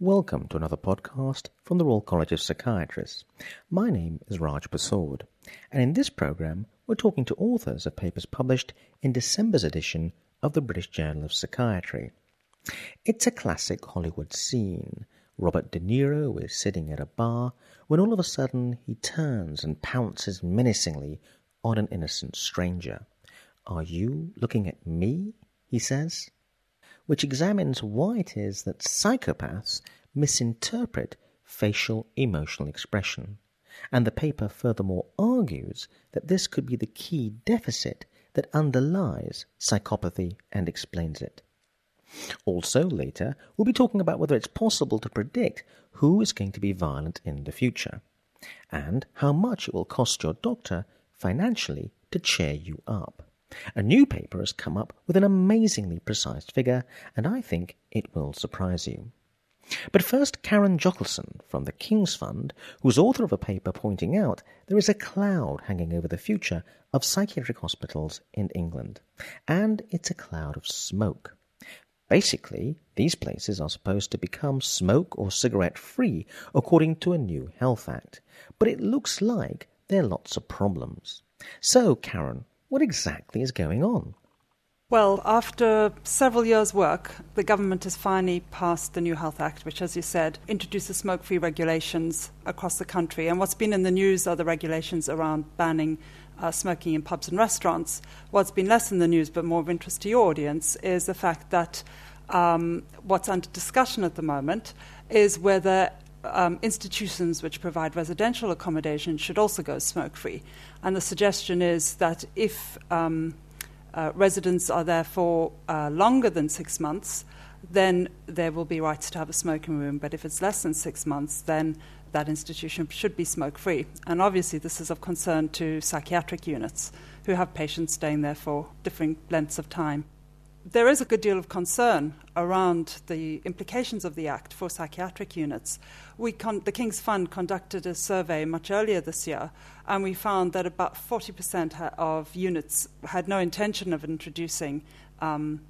Welcome to another podcast from the Royal College of Psychiatrists. My name is Raj Persaud, and in this program, we're talking to authors of papers published in December's edition of the British Journal of Psychiatry. It's a classic Hollywood scene. Robert De Niro is sitting at a bar when all of a sudden he turns and pounces menacingly on an innocent stranger. Are you looking at me? he says which examines why it is that psychopaths misinterpret facial emotional expression. And the paper furthermore argues that this could be the key deficit that underlies psychopathy and explains it. Also, later, we'll be talking about whether it's possible to predict who is going to be violent in the future, and how much it will cost your doctor financially to cheer you up. A new paper has come up with an amazingly precise figure, and I think it will surprise you. But first, Karen Jochelson from the King's Fund, who's author of a paper pointing out there is a cloud hanging over the future of psychiatric hospitals in England, and it's a cloud of smoke. Basically, these places are supposed to become smoke or cigarette free according to a new health act, but it looks like there are lots of problems. So, Karen, what exactly is going on? Well, after several years' work, the government has finally passed the new Health Act, which, as you said, introduces smoke free regulations across the country. And what's been in the news are the regulations around banning uh, smoking in pubs and restaurants. What's been less in the news, but more of interest to your audience, is the fact that um, what's under discussion at the moment is whether um, institutions which provide residential accommodation should also go smoke free. And the suggestion is that if um, uh, residents are there for uh, longer than six months, then there will be rights to have a smoking room. But if it's less than six months, then that institution should be smoke free. And obviously, this is of concern to psychiatric units who have patients staying there for different lengths of time there is a good deal of concern around the implications of the Act for psychiatric units. Con- the King's Fund conducted a survey much earlier this year, and we found that about 40% ha- of units had no intention of introducing um,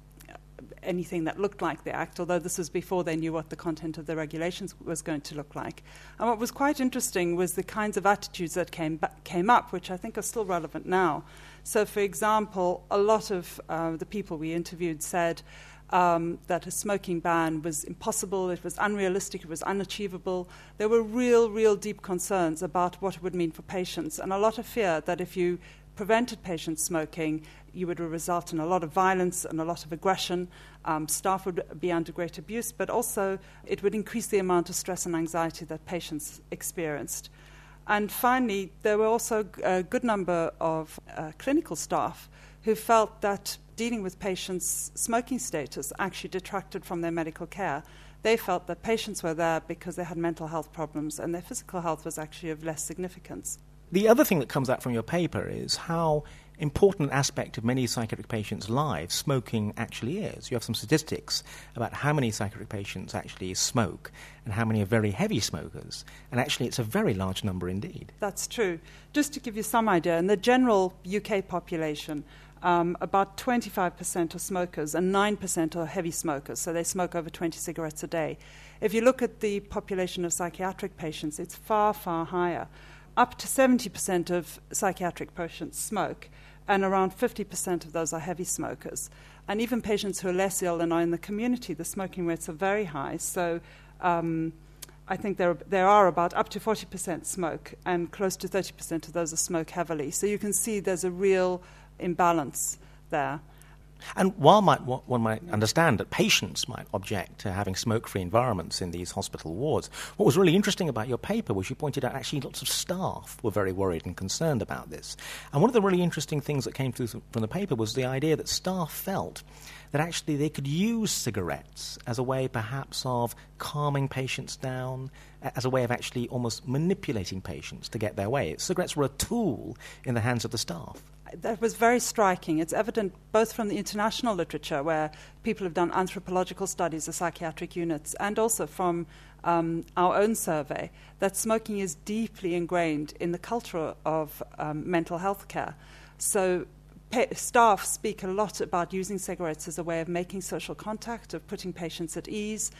anything that looked like the Act, although this was before they knew what the content of the regulations was going to look like. And what was quite interesting was the kinds of attitudes that came, ba- came up, which I think are still relevant now. So, for example, a lot of uh, the people we interviewed said um, that a smoking ban was impossible, it was unrealistic, it was unachievable. There were real, real deep concerns about what it would mean for patients, and a lot of fear that if you prevented patients smoking, you would result in a lot of violence and a lot of aggression. Um, staff would be under great abuse, but also it would increase the amount of stress and anxiety that patients experienced. And finally, there were also a good number of uh, clinical staff who felt that dealing with patients' smoking status actually detracted from their medical care. They felt that patients were there because they had mental health problems and their physical health was actually of less significance. The other thing that comes out from your paper is how important aspect of many psychiatric patients' lives smoking actually is. You have some statistics about how many psychiatric patients actually smoke and how many are very heavy smokers. And actually, it's a very large number indeed. That's true. Just to give you some idea, in the general UK population, um, about 25% are smokers and 9% are heavy smokers, so they smoke over 20 cigarettes a day. If you look at the population of psychiatric patients, it's far, far higher. Up to 70% of psychiatric patients smoke and around 50% of those are heavy smokers. And even patients who are less ill and are in the community, the smoking rates are very high. So um, I think there, there are about up to 40% smoke, and close to 30% of those are smoke heavily. So you can see there's a real imbalance there. And while might, one might understand that patients might object to having smoke free environments in these hospital wards, what was really interesting about your paper was you pointed out actually lots of staff were very worried and concerned about this. And one of the really interesting things that came through from the paper was the idea that staff felt that actually they could use cigarettes as a way perhaps of calming patients down, as a way of actually almost manipulating patients to get their way. Cigarettes were a tool in the hands of the staff that was very striking. It's evident both from the international literature, where people have done anthropological studies of psychiatric units, and also from um, our own survey, that smoking is deeply ingrained in the culture of um, mental health care. So, staff speak a lot about using cigarettes as a way of making social contact, of putting patients at ease.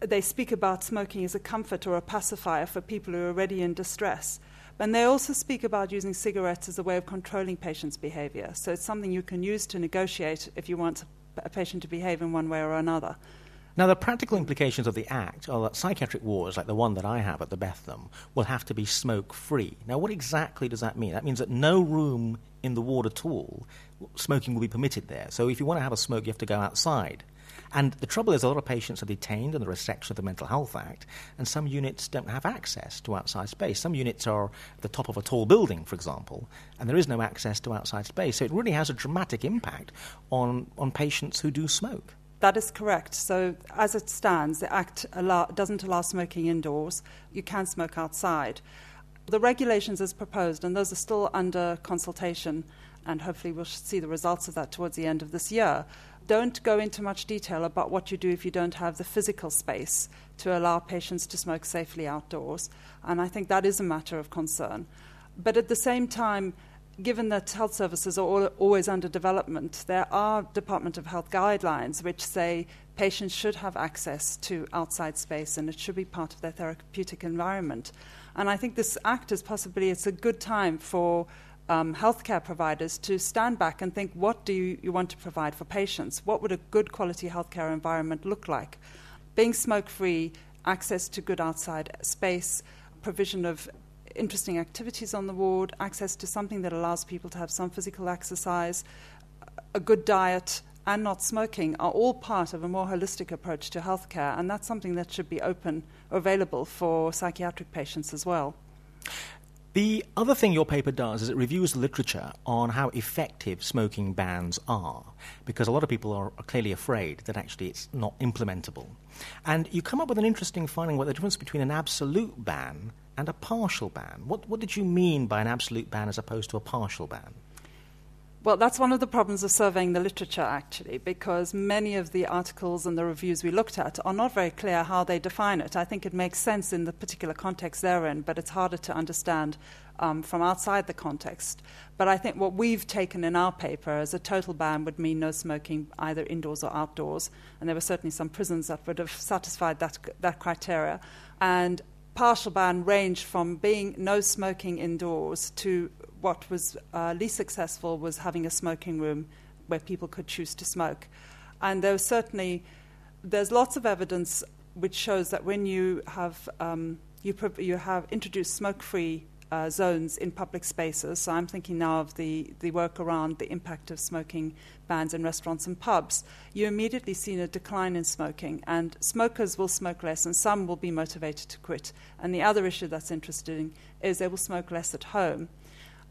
they speak about smoking as a comfort or a pacifier for people who are already in distress. And they also speak about using cigarettes as a way of controlling patients' behavior. So it's something you can use to negotiate if you want a patient to behave in one way or another. Now, the practical implications of the Act are that psychiatric wards, like the one that I have at the Bethlem, will have to be smoke free. Now, what exactly does that mean? That means that no room in the ward at all, smoking will be permitted there. So, if you want to have a smoke, you have to go outside. And the trouble is, a lot of patients are detained under a section of the Mental Health Act, and some units don't have access to outside space. Some units are at the top of a tall building, for example, and there is no access to outside space. So, it really has a dramatic impact on, on patients who do smoke. That is correct. So, as it stands, the Act allow, doesn't allow smoking indoors. You can smoke outside. The regulations as proposed, and those are still under consultation, and hopefully we'll see the results of that towards the end of this year, don't go into much detail about what you do if you don't have the physical space to allow patients to smoke safely outdoors. And I think that is a matter of concern. But at the same time, given that health services are always under development, there are Department of Health guidelines which say patients should have access to outside space and it should be part of their therapeutic environment. And I think this act is possibly it's a good time for um, healthcare providers to stand back and think what do you, you want to provide for patients? What would a good quality healthcare environment look like? Being smoke free, access to good outside space, provision of interesting activities on the ward, access to something that allows people to have some physical exercise, a good diet, and not smoking are all part of a more holistic approach to healthcare, and that's something that should be open or available for psychiatric patients as well. The other thing your paper does is it reviews literature on how effective smoking bans are, because a lot of people are, are, clearly afraid that actually it's not implementable. And you come up with an interesting finding about the difference between an absolute ban and a partial ban. What, what did you mean by an absolute ban as opposed to a partial ban? Well, that's one of the problems of surveying the literature, actually, because many of the articles and the reviews we looked at are not very clear how they define it. I think it makes sense in the particular context they're in, but it's harder to understand um, from outside the context. But I think what we've taken in our paper as a total ban would mean no smoking either indoors or outdoors, and there were certainly some prisons that would have satisfied that, that criteria. And partial ban ranged from being no smoking indoors to what was uh, least successful was having a smoking room where people could choose to smoke. And there was certainly, there's lots of evidence which shows that when you have, um, you, you have introduced smoke-free uh, zones in public spaces. So I'm thinking now of the, the work around the impact of smoking bans in restaurants and pubs. You immediately see a decline in smoking, and smokers will smoke less, and some will be motivated to quit. And the other issue that's interesting is they will smoke less at home.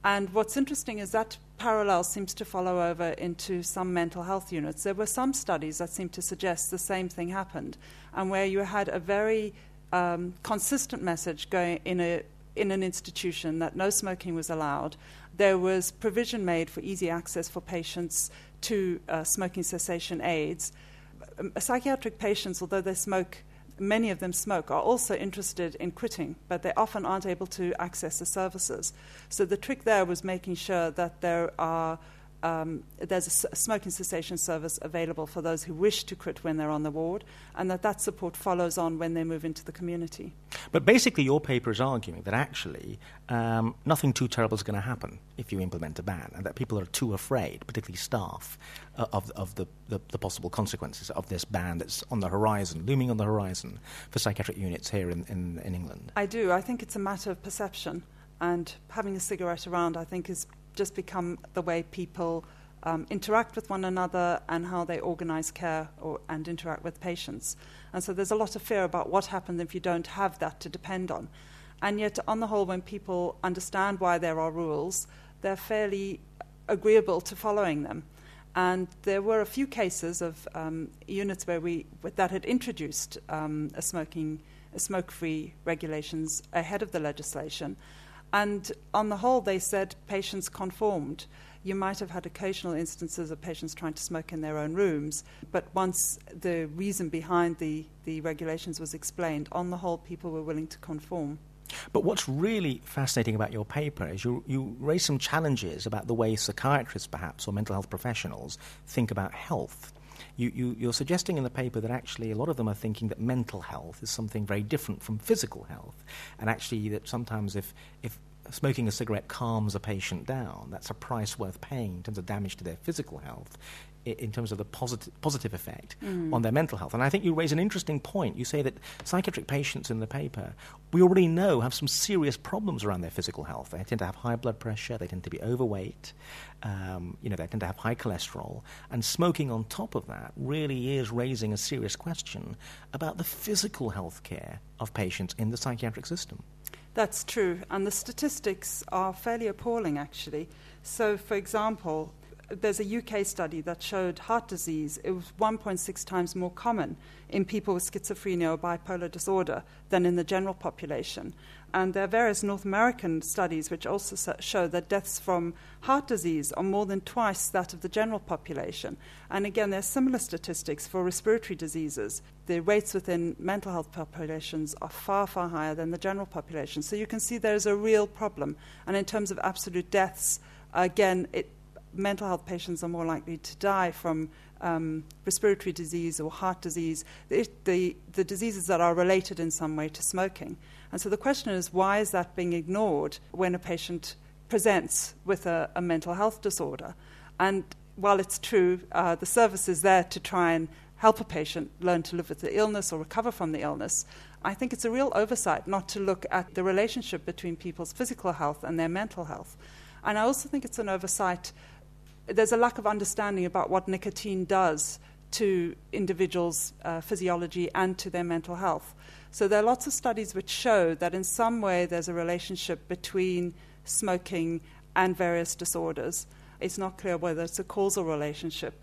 And what's interesting is that parallel seems to follow over into some mental health units. There were some studies that seemed to suggest the same thing happened, and where you had a very um, consistent message going in a in an institution that no smoking was allowed. There was provision made for easy access for patients to uh, smoking cessation aids. Um, psychiatric patients, although they smoke, many of them smoke, are also interested in quitting, but they often aren't able to access the services. So the trick there was making sure that there are um, there's a smoking cessation service available for those who wish to quit when they're on the ward, and that that support follows on when they move into the community. But basically, your paper is arguing that actually um, nothing too terrible is going to happen if you implement a ban, and that people are too afraid, particularly staff, uh, of, of the, the, the, possible consequences of this ban that's on the horizon, looming on the horizon for psychiatric units here in, in, in England. I do. I think it's a matter of perception, and having a cigarette around, I think, is just become the way people um, interact with one another and how they organize care or, and interact with patients. And so there's a lot of fear about what happens if you don't have that to depend on. And yet, on the whole, when people understand why there are rules, they're fairly agreeable to following them. And there were a few cases of um, units where we that had introduced um, a smoking, a smoke-free regulations ahead of the legislation, and on the whole, they said patients conformed. You might have had occasional instances of patients trying to smoke in their own rooms, but once the reason behind the, the regulations was explained, on the whole, people were willing to conform. But what's really fascinating about your paper is you, you raise some challenges about the way psychiatrists, perhaps, or mental health professionals think about health. You, you, you're suggesting in the paper that actually a lot of them are thinking that mental health is something very different from physical health, and actually that sometimes if, if smoking a cigarette calms a patient down, that's a price worth paying in terms of damage to their physical health in terms of the positive, positive effect mm. on their mental health. And I think you raise an interesting point. You say that psychiatric patients in the paper, we already know, have some serious problems around their physical health. They tend to have high blood pressure, they tend to be overweight, um, you know, they tend to have high cholesterol. And smoking on top of that really is raising a serious question about the physical health care of patients in the psychiatric system. That's true. And the statistics are fairly appalling, actually. So, for example, there's a UK study that showed heart disease, it was 1.6 times more common in people with schizophrenia or bipolar disorder than in the general population. And there are various North American studies which also show that deaths from heart disease are more than twice that of the general population. And again, there are similar statistics for respiratory diseases. The rates within mental health populations are far, far higher than the general population. So you can see there's a real problem. And in terms of absolute deaths, again, it mental health patients are more likely to die from um, respiratory disease or heart disease, the, the, the, diseases that are related in some way to smoking. And so the question is why is that being ignored when a patient presents with a, a mental health disorder? And while it's true, uh, the service is there to try and help a patient learn to live with the illness or recover from the illness. I think it's a real oversight not to look at the relationship between people's physical health and their mental health. And I also think it's an oversight there's a lack of understanding about what nicotine does to individuals' uh, physiology and to their mental health. So there are lots of studies which show that in some way there's a relationship between smoking and various disorders. It's not clear whether it's a causal relationship.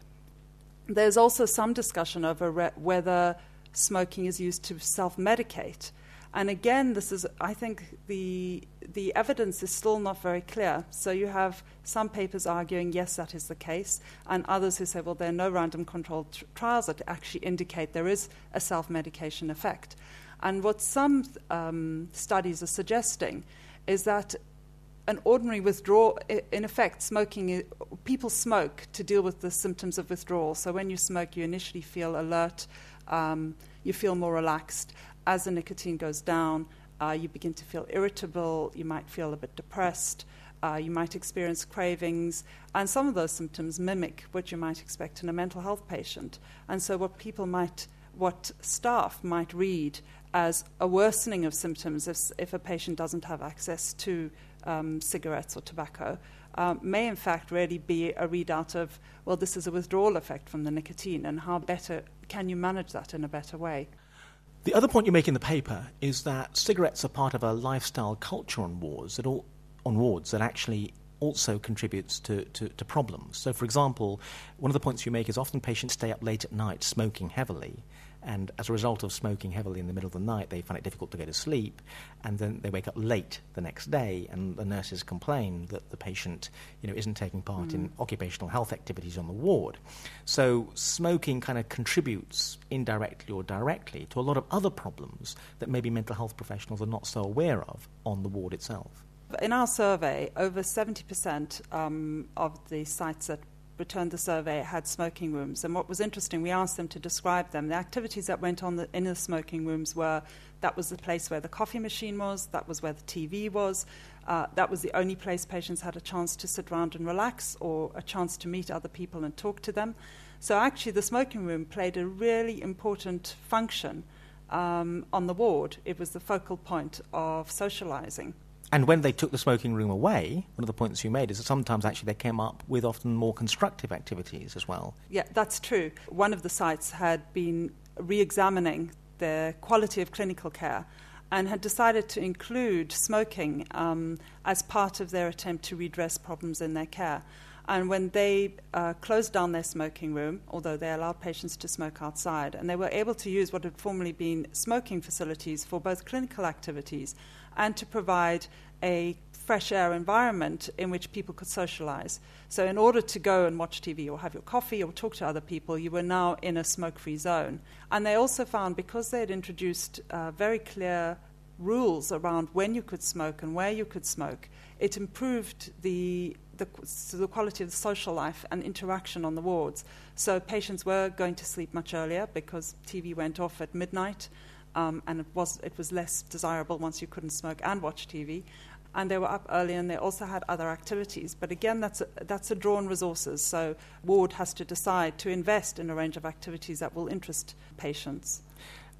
There's also some discussion over re- whether smoking is used to self medicate. And again, this is, I think, the, the evidence is still not very clear. So you have some papers arguing, yes, that is the case, and others who say, well, there are no random controlled tr- trials that actually indicate there is a self medication effect. And what some um, studies are suggesting is that an ordinary withdrawal, in effect, smoking, people smoke to deal with the symptoms of withdrawal. So when you smoke, you initially feel alert, um, you feel more relaxed as the nicotine goes down, uh, you begin to feel irritable, you might feel a bit depressed, uh, you might experience cravings, and some of those symptoms mimic what you might expect in a mental health patient. And so, what people might, what staff might read as a worsening of symptoms if, if a patient doesn't have access to um, cigarettes or tobacco. Um, may in fact really be a readout of, well, this is a withdrawal effect from the nicotine, and how better can you manage that in a better way? The other point you make in the paper is that cigarettes are part of a lifestyle culture on wards that, all, on wards that actually also contributes to, to, to, problems. So, for example, one of the points you make is often patients stay up late at night smoking heavily, and as a result of smoking heavily in the middle of the night, they find it difficult to go to sleep, and then they wake up late the next day, and the nurses complain that the patient, you know, isn't taking part mm. in occupational health activities on the ward. So smoking kind of contributes indirectly or directly to a lot of other problems that maybe mental health professionals are not so aware of on the ward itself. In our survey, over 70% um, of the sites that returned the survey had smoking rooms. And what was interesting, we asked them to describe them. The activities that went on in the smoking rooms were that was the place where the coffee machine was, that was where the TV was, uh, that was the only place patients had a chance to sit around and relax or a chance to meet other people and talk to them. So actually, the smoking room played a really important function um, on the ward. It was the focal point of socializing. And when they took the smoking room away, one of the points you made is that sometimes actually they came up with often more constructive activities as well. Yeah, that's true. One of the sites had been re examining the quality of clinical care and had decided to include smoking um, as part of their attempt to redress problems in their care. And when they uh, closed down their smoking room, although they allowed patients to smoke outside, and they were able to use what had formerly been smoking facilities for both clinical activities and to provide a fresh air environment in which people could socialize. So, in order to go and watch TV or have your coffee or talk to other people, you were now in a smoke free zone. And they also found because they had introduced uh, very clear rules around when you could smoke and where you could smoke, it improved the, the, the quality of the social life and interaction on the wards. So patients were going to sleep much earlier because TV went off at midnight, um, and it was, it was less desirable once you couldn't smoke and watch TV. And they were up early and they also had other activities. But again, that's a, that's a draw on resources. So, ward has to decide to invest in a range of activities that will interest patients.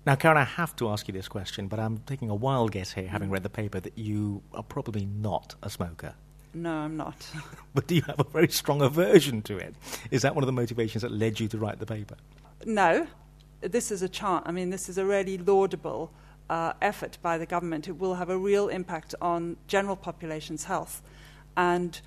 Now, Karen, I have to ask you this question, but I'm taking a wild guess here, having read the paper, that you are probably not a smoker. No, I'm not. but do you have a very strong aversion to it? Is that one of the motivations that led you to write the paper? No. This is a chance. I mean, this is a really laudable uh, effort by the government. It will have a real impact on general population's health. And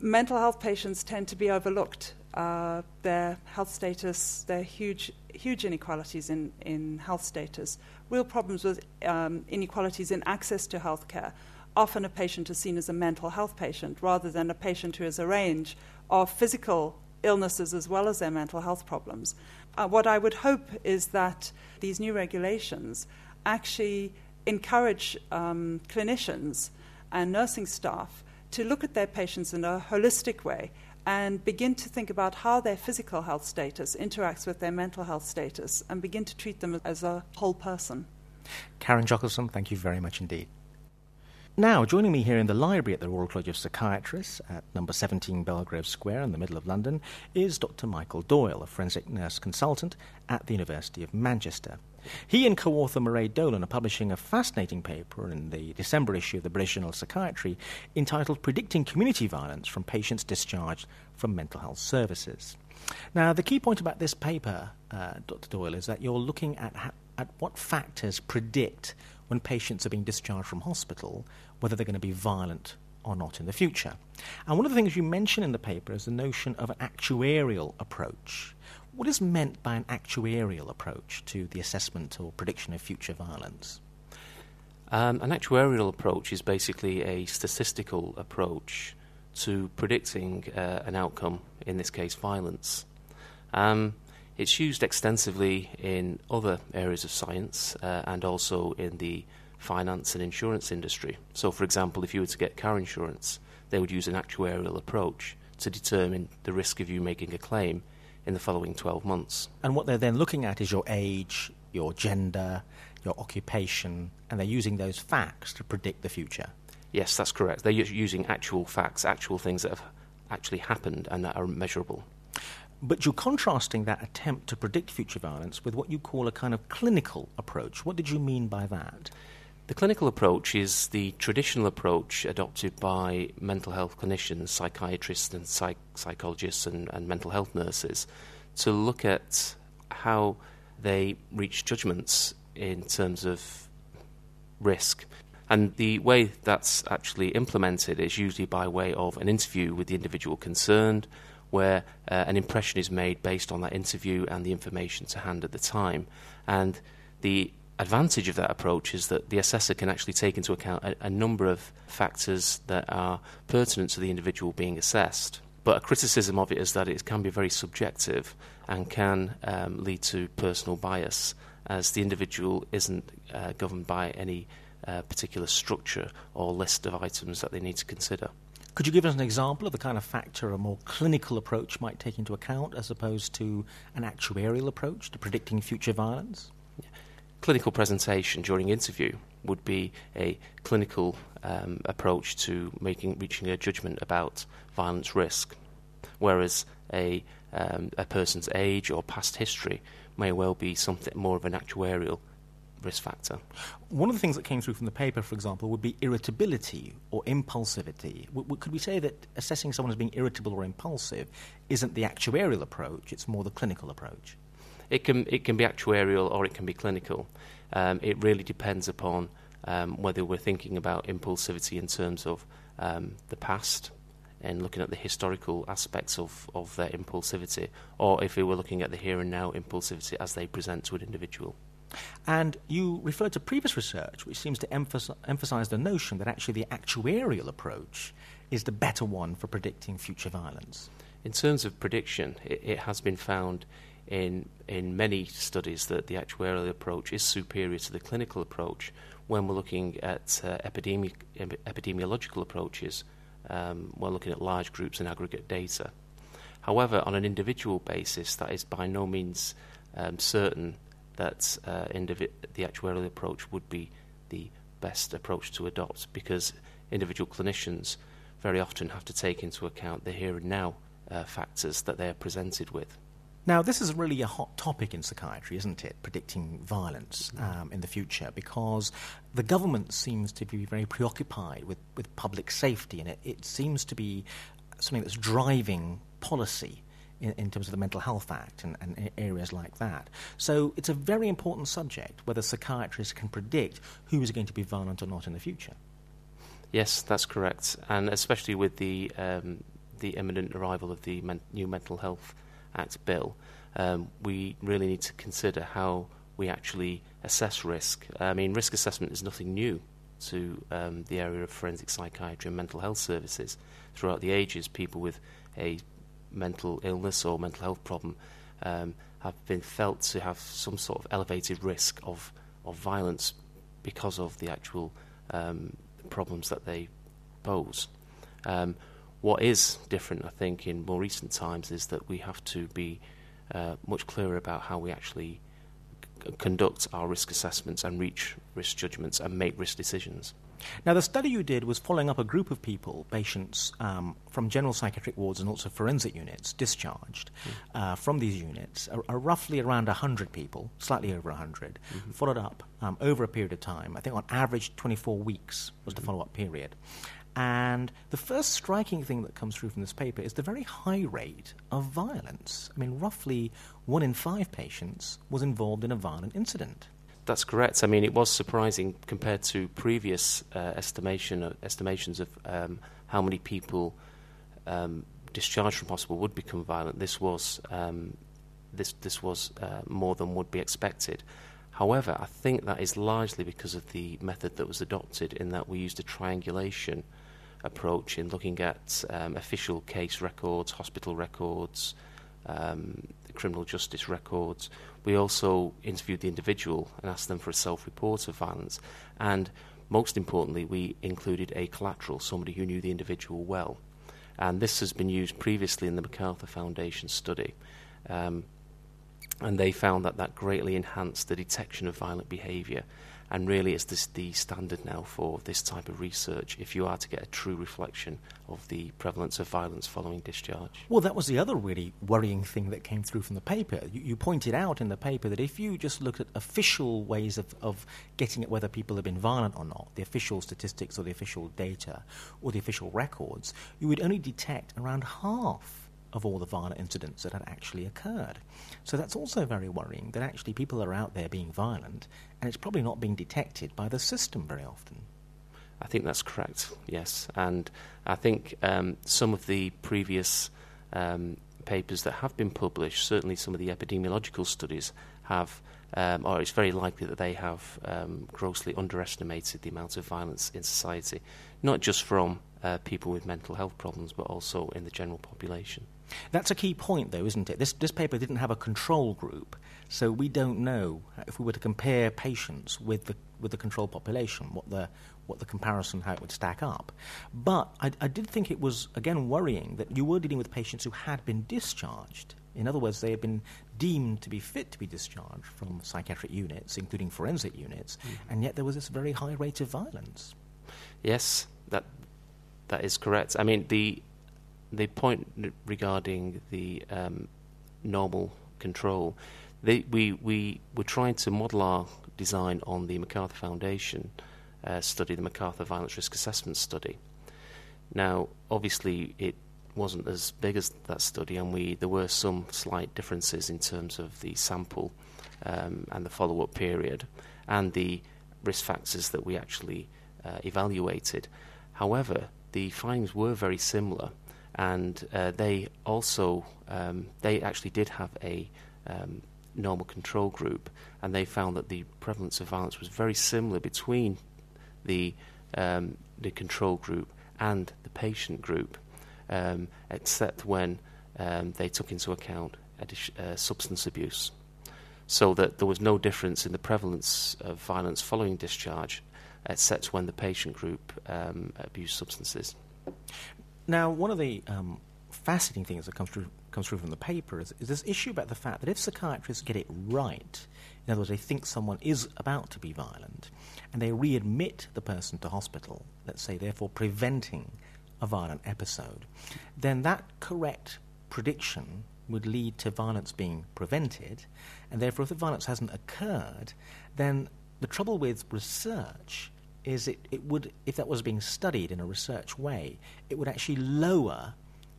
mental health patients tend to be overlooked. Uh, their health status, their huge, huge inequalities in, in health status, real problems with um, inequalities in access to health care. Often a patient is seen as a mental health patient rather than a patient who has a range of physical illnesses as well as their mental health problems. Uh, what I would hope is that these new regulations actually encourage um, clinicians and nursing staff to look at their patients in a holistic way and begin to think about how their physical health status interacts with their mental health status and begin to treat them as a whole person. Karen Jochelson, thank you very much indeed. Now, joining me here in the library at the Royal College of Psychiatrists at number 17 Belgrave Square in the middle of London is Dr. Michael Doyle, a forensic nurse consultant at the University of Manchester. He and co author Mairead Dolan are publishing a fascinating paper in the December issue of the British Journal of Psychiatry entitled Predicting Community Violence from Patients Discharged from Mental Health Services. Now, the key point about this paper, uh, Dr. Doyle, is that you're looking at, ha- at what factors predict when patients are being discharged from hospital whether they're going to be violent or not in the future. And one of the things you mention in the paper is the notion of an actuarial approach. What is meant by an actuarial approach to the assessment or prediction of future violence? Um, an actuarial approach is basically a statistical approach to predicting uh, an outcome, in this case, violence. Um, it's used extensively in other areas of science uh, and also in the finance and insurance industry. So, for example, if you were to get car insurance, they would use an actuarial approach to determine the risk of you making a claim in the following 12 months. And what they're then looking at is your age, your gender, your occupation, and they're using those facts to predict the future. Yes, that's correct. They're using actual facts, actual things that have actually happened and that are measurable. But you're contrasting that attempt to predict future violence with what you call a kind of clinical approach. What did you mean by that? The clinical approach is the traditional approach adopted by mental health clinicians, psychiatrists, and psych- psychologists, and, and mental health nurses to look at how they reach judgments in terms of risk. And the way that's actually implemented is usually by way of an interview with the individual concerned, where uh, an impression is made based on that interview and the information to hand at the time. And the advantage of that approach is that the assessor can actually take into account a, a, number of factors that are pertinent to the individual being assessed. But a criticism of it is that it can be very subjective and can um, lead to personal bias, as the individual isn't uh, governed by any uh, particular structure or list of items that they need to consider. Could you give us an example of the kind of factor a more clinical approach might take into account as opposed to an actuarial approach to predicting future violence? clinical presentation during interview would be a clinical um, approach to making reaching a judgment about violence risk, whereas a um, a person's age or past history may well be something more of an actuarial risk factor. One of the things that came through from the paper, for example, would be irritability or impulsivity. W- could we say that assessing someone as being irritable or impulsive isn't the actuarial approach, it's more the clinical approach? It can it can be actuarial or it can be clinical. Um, it really depends upon um, whether we're thinking about impulsivity in terms of um, the past and looking at the historical aspects of, of their impulsivity, or if we were looking at the here and now impulsivity as they present to an individual. And you referred to previous research, which seems to emphasi- emphasize the notion that actually the actuarial approach is the better one for predicting future violence. In terms of prediction, it, it has been found in in many studies that the actuarial approach is superior to the clinical approach when we're looking at uh, epidemi- epidemiological approaches. Um, we're looking at large groups and aggregate data. However, on an individual basis, that is by no means um, certain that uh, indivi- the actuarial approach would be the best approach to adopt because individual clinicians very often have to take into account the here and now uh, factors that they are presented with. Now, this is really a hot topic in psychiatry, isn't it? Predicting violence um, in the future, because the government seems to be very preoccupied with, with public safety, and it, it seems to be something that's driving policy in, in, terms of the Mental Health Act and, and, areas like that. So it's a very important subject whether psychiatrists can predict who is going to be violent or not in the future. Yes, that's correct, and especially with the um, the imminent arrival of the men- new Mental Health Act bill, um, we really need to consider how we actually assess risk. I mean, risk assessment is nothing new to um, the area of forensic psychiatry and mental health services. Throughout the ages, people with a mental illness or mental health problem um, have been felt to have some sort of elevated risk of, of violence because of the actual um, problems that they pose. Um, what is different, I think, in more recent times is that we have to be uh, much clearer about how we actually c- conduct our risk assessments and reach risk judgments and make risk decisions. Now, the study you did was following up a group of people, patients um, from general psychiatric wards and also forensic units, discharged mm. uh, from these units, are, are roughly around 100 people, slightly over 100, mm-hmm. followed up um, over a period of time. I think on average 24 weeks was mm-hmm. the follow up period. And the first striking thing that comes through from this paper is the very high rate of violence. I mean, roughly one in five patients was involved in a violent incident. That's correct. I mean, it was surprising compared to previous uh, estimation uh, estimations of um, how many people um, discharged from hospital would become violent. This was um, this this was uh, more than would be expected. However, I think that is largely because of the method that was adopted, in that we used a triangulation approach in looking at um, official case records, hospital records, um, criminal justice records. We also interviewed the individual and asked them for a self report of violence. And most importantly, we included a collateral, somebody who knew the individual well. And this has been used previously in the MacArthur Foundation study. Um, and they found that that greatly enhanced the detection of violent behaviour and really it's this, the standard now for this type of research if you are to get a true reflection of the prevalence of violence following discharge. Well, that was the other really worrying thing that came through from the paper. You, you pointed out in the paper that if you just look at official ways of, of getting at whether people have been violent or not, the official statistics or the official data or the official records, you would only detect around half of all the violent incidents that had actually occurred. So that's also very worrying that actually people are out there being violent and it's probably not being detected by the system very often. I think that's correct, yes. And I think um, some of the previous um, papers that have been published, certainly some of the epidemiological studies, have, um, or it's very likely that they have um, grossly underestimated the amount of violence in society, not just from uh, people with mental health problems, but also in the general population. That's a key point, though, isn't it? This, this paper didn't have a control group, so we don't know if we were to compare patients with the, with the control population, what the, what the comparison, how it would stack up. But I, I did think it was, again, worrying that you were dealing with patients who had been discharged. In other words, they had been deemed to be fit to be discharged from psychiatric units, including forensic units, mm-hmm. and yet there was this very high rate of violence. Yes, that that is correct. I mean, the the point regarding the um, normal control, they, we, we were trying to model our design on the MacArthur Foundation uh, study, the MacArthur Violence Risk Assessment Study. Now, obviously, it wasn't as big as that study, and we there were some slight differences in terms of the sample um, and the follow-up period, and the risk factors that we actually uh, evaluated. However, the findings were very similar, and uh, they also um, they actually did have a um, normal control group, and they found that the prevalence of violence was very similar between the um, the control group and the patient group, um, except when um, they took into account uh, substance abuse, so that there was no difference in the prevalence of violence following discharge, except when the patient group um, abused substances. Now, one of the um, fascinating things that comes through comes through from the paper is, is this issue about the fact that if psychiatrists get it right, in other words, they think someone is about to be violent, and they readmit the person to hospital, let's say, therefore preventing a violent episode, then that correct prediction would lead to violence being prevented, and therefore, if the violence hasn't occurred, then the trouble with research is it, it would, if that was being studied in a research way, it would actually lower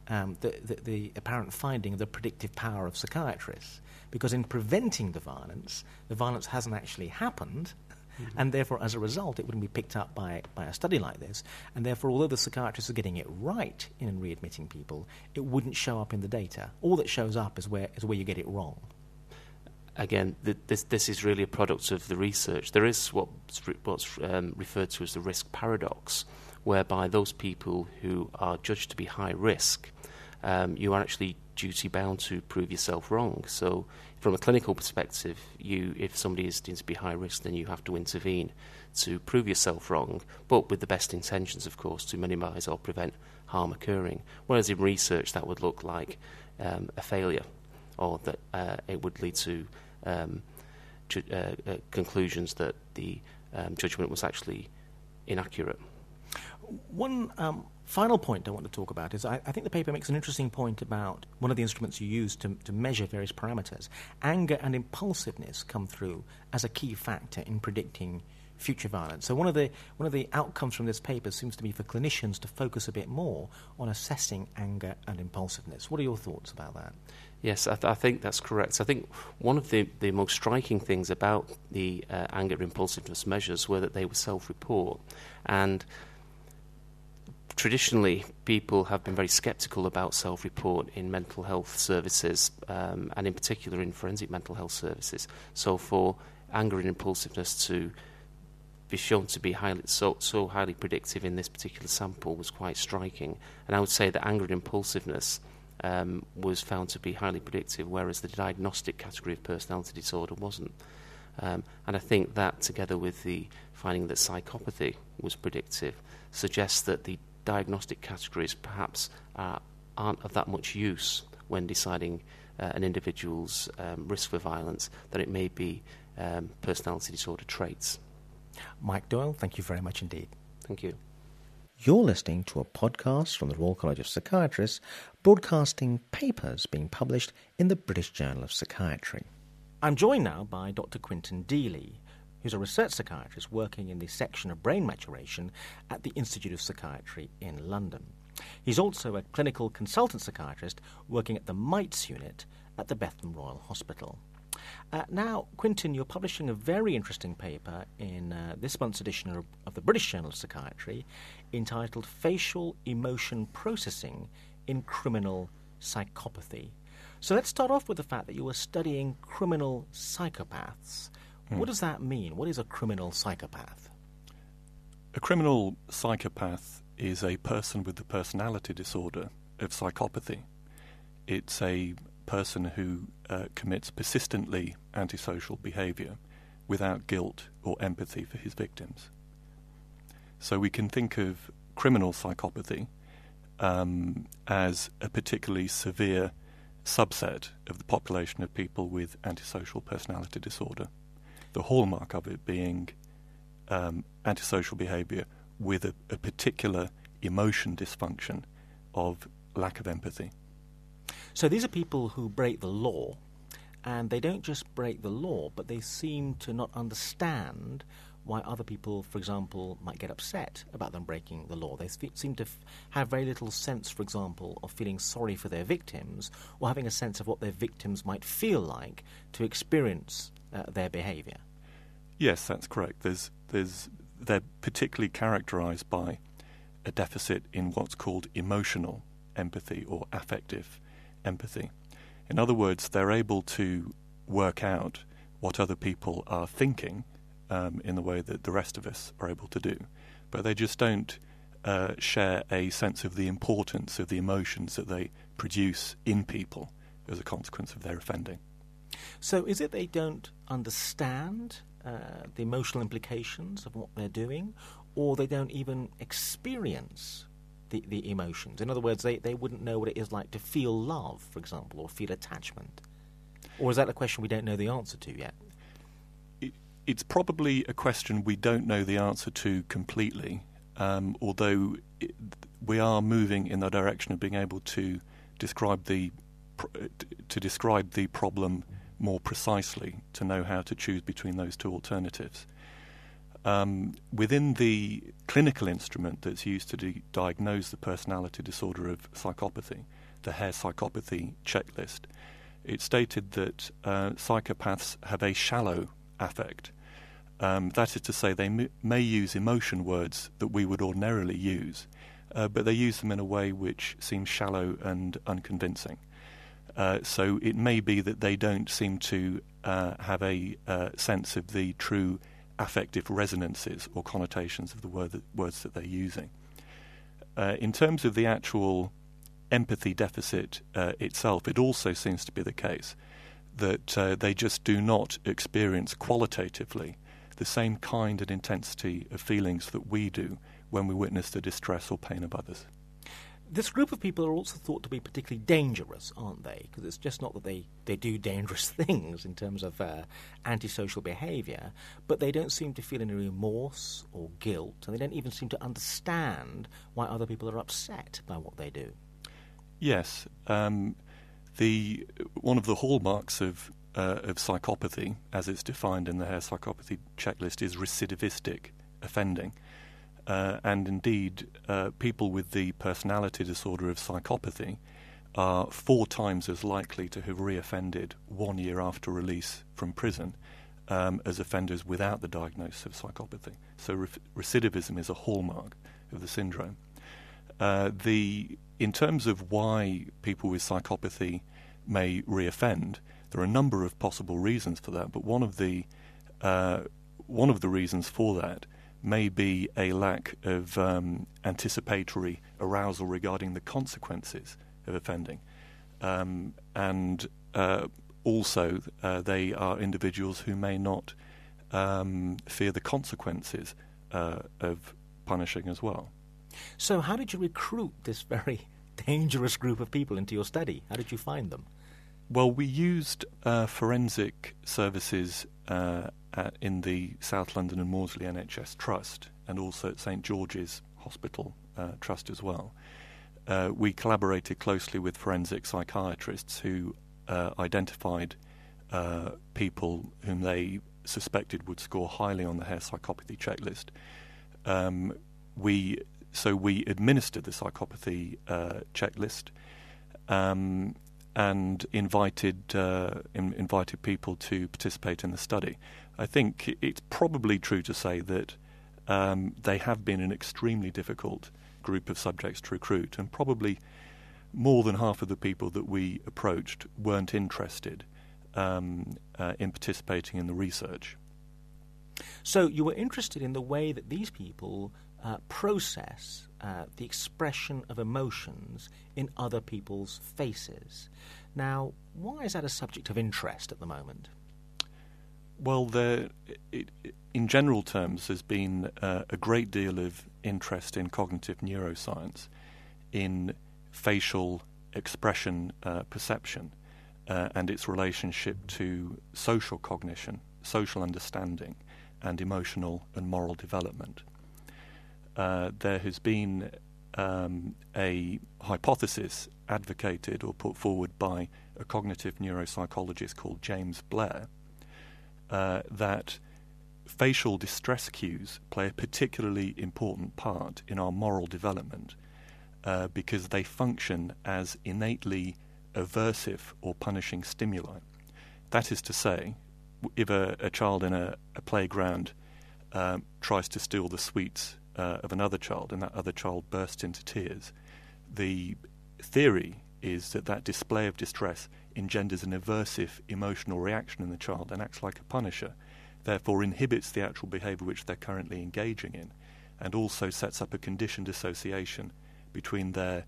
um, the, the, the, apparent finding of the predictive power of psychiatrists. Because in preventing the violence, the violence hasn't actually happened, mm-hmm. and therefore, as a result, it wouldn't be picked up by, by a study like this. And therefore, although the psychiatrists are getting it right in readmitting people, it wouldn't show up in the data. All that shows up is where, is where you get it wrong again, th- this this is really a product of the research. There is what's, re- what's um, referred to as the risk paradox, whereby those people who are judged to be high risk, um, you are actually duty bound to prove yourself wrong. So, from a clinical perspective, you if somebody is deemed to be high risk, then you have to intervene to prove yourself wrong, but with the best intentions, of course, to minimise or prevent harm occurring. Whereas in research, that would look like um, a failure, or that uh, it would lead to um, ju- uh, uh, conclusions that the um, judgment was actually inaccurate. One um, final point I want to talk about is I, I, think the paper makes an interesting point about one of the instruments you use to, to measure various parameters. Anger and impulsiveness come through as a key factor in predicting future violence. So one of the one of the outcomes from this paper seems to be for clinicians to focus a bit more on assessing anger and impulsiveness. What are your thoughts about that? Yes, I, th- I, think that's correct. I think one of the, the most striking things about the uh, anger impulsiveness measures were that they were self report. And traditionally, people have been very sceptical about self report in mental health services, um, and in particular in forensic mental health services. So, for anger and impulsiveness to be shown to be highly, so, so highly predictive in this particular sample was quite striking. And I would say that anger and impulsiveness um, was found to be highly predictive, whereas the diagnostic category of personality disorder wasn't. Um, and I think that, together with the finding that psychopathy was predictive, suggests that the diagnostic categories perhaps uh, aren't of that much use when deciding uh, an individual's um, risk for violence, that it may be um, personality disorder traits. Mike Doyle, thank you very much indeed. Thank you. You're listening to a podcast from the Royal College of Psychiatrists, broadcasting papers being published in the British Journal of Psychiatry. I'm joined now by Dr. Quinton Deeley, who's a research psychiatrist working in the section of brain maturation at the Institute of Psychiatry in London. He's also a clinical consultant psychiatrist working at the MIETS unit at the Bethlem Royal Hospital. Uh, now, Quinton, you're publishing a very interesting paper in uh, this month's edition of, of, the British Journal of Psychiatry entitled Facial Emotion Processing in Criminal Psychopathy. So let's start off with the fact that you were studying criminal psychopaths. Hmm. What does that mean? What is a criminal psychopath? A criminal psychopath is a person with the personality disorder of psychopathy. It's a person who uh, commits persistently antisocial behavior without guilt or empathy for his victims. So we can think of criminal psychopathy um, as a particularly severe subset of the population of people with antisocial personality disorder. The hallmark of it being um, antisocial behavior with a, a particular emotion dysfunction of lack of empathy. So these are people who break the law, and they don't just break the law, but they seem to not understand why other people, for example, might get upset about them breaking the law. They seem to have very little sense, for example, of feeling sorry for their victims or having a sense of what their victims might feel like to experience uh, their behaviour. Yes, that's correct. There's, there's, they're particularly characterised by a deficit in what's called emotional empathy or affective empathy. In other words, they're able to work out what other people are thinking um, in the way that the rest of us are able to do, but they just don't uh, share a sense of the importance of the emotions that they produce in people as a consequence of their offending. So, is it they don't understand uh, the emotional implications of what they're doing, or they don't even experience the, the emotions? In other words, they, they wouldn't know what it is like to feel love, for example, or feel attachment? Or is that a question we don't know the answer to yet? It, it's probably a question we don't know the answer to completely, um, although it, we are moving in the direction of being able to describe the to describe the problem more precisely to know how to choose between those two alternatives. Um, within the clinical instrument that's used to de- diagnose the personality disorder of psychopathy, the Hare Psychopathy Checklist, it stated that uh, psychopaths have a shallow affect. Um, that is to say, they m- may use emotion words that we would ordinarily use, uh, but they use them in a way which seems shallow and unconvincing. Uh, so it may be that they don't seem to uh, have a uh, sense of the true affective resonances or connotations of the word that, words that they're using. Uh, in terms of the actual empathy deficit uh, itself, it also seems to be the case that uh, they just do not experience qualitatively the same kind and intensity of feelings that we do when we witness the distress or pain of others this group of people are also thought to be particularly dangerous, aren't they? Because it's just not that they, they do dangerous things in terms of uh, antisocial behaviour, but they don't seem to feel any remorse or guilt, and they don't even seem to understand why other people are upset by what they do. Yes. Um, the, one of the hallmarks of, uh, of psychopathy, as it's defined in the Hare Psychopathy checklist, is recidivistic offending. Uh, and indeed, uh, people with the personality disorder of psychopathy are four times as likely to have reoffended one year after release from prison um, as offenders without the diagnosis of psychopathy. So re- recidivism is a hallmark of the syndrome. Uh, the in terms of why people with psychopathy may reoffend, there are a number of possible reasons for that. But one of the uh, one of the reasons for that may be a lack of um, anticipatory arousal regarding the consequences of offending. Um, and uh, also, uh, they are individuals who may not um, fear the consequences uh, of punishing as well. So, how did you recruit this very dangerous group of people into your study? How did you find them? Well, we used uh, forensic services uh, at, in the South London and Maudsley NHS Trust and also at St George's Hospital uh, Trust as well. Uh, we collaborated closely with forensic psychiatrists who uh, identified uh, people whom they suspected would score highly on the Hare psychopathy checklist. Um, we so we administered the psychopathy uh, checklist. Um, and invited uh, in, invited people to participate in the study. I think it's probably true to say that um, they have been an extremely difficult group of subjects to recruit, and probably more than half of the people that we approached weren't interested um, uh, in participating in the research. So you were interested in the way that these people uh, process uh, the expression of emotions in other people's faces. Now, why is that a subject of interest at the moment? Well, there, it, in general terms, there's been uh, a great deal of interest in cognitive neuroscience, in facial expression uh, perception, uh, and its relationship to social cognition, social understanding, and emotional and moral development. Uh, there has been um, a hypothesis advocated or put forward by a cognitive neuropsychologist called James Blair uh, that facial distress cues play a particularly important part in our moral development uh, because they function as innately aversive or punishing stimuli. That is to say, if a, a child in a, a playground um, tries to steal the sweets uh, of another child and that other child bursts into tears, the theory is that that display of distress engenders an aversive emotional reaction in the child and acts like a punisher, therefore inhibits the actual behavior which they're currently engaging in, and also sets up a conditioned association between their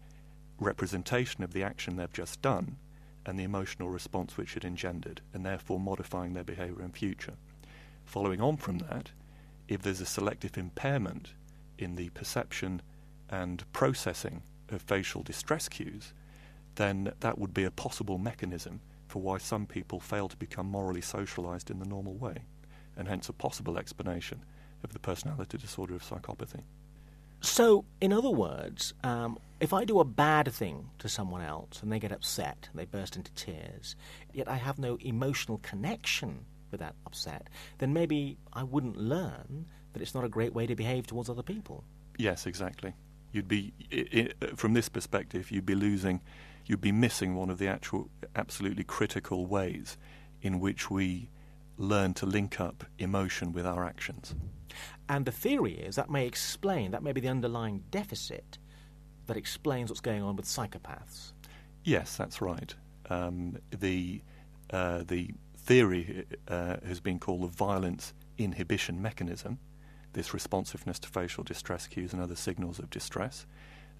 representation of the action they've just done and the emotional response which it engendered, and therefore modifying their behaviour in future. Following on from that, if there's a selective impairment in the perception and processing of facial distress cues, then that would be a possible mechanism for why some people fail to become morally socialized in the normal way, and hence a possible explanation of the personality disorder of psychopathy. So, in other words, um, if I do a bad thing to someone else and they get upset and they burst into tears, yet I have no emotional connection with that upset, then maybe I wouldn't learn that it's not a great way to behave towards other people. Yes, exactly. You'd be, from this perspective, you'd be losing, you'd be missing one of the actual, absolutely critical ways in which we learn to link up emotion with our actions. And the theory is that may explain, that may be the underlying deficit that explains what's going on with psychopaths. Yes, that's right. Um, the, uh, the theory uh, has been called the violence inhibition mechanism, this responsiveness to facial distress cues and other signals of distress.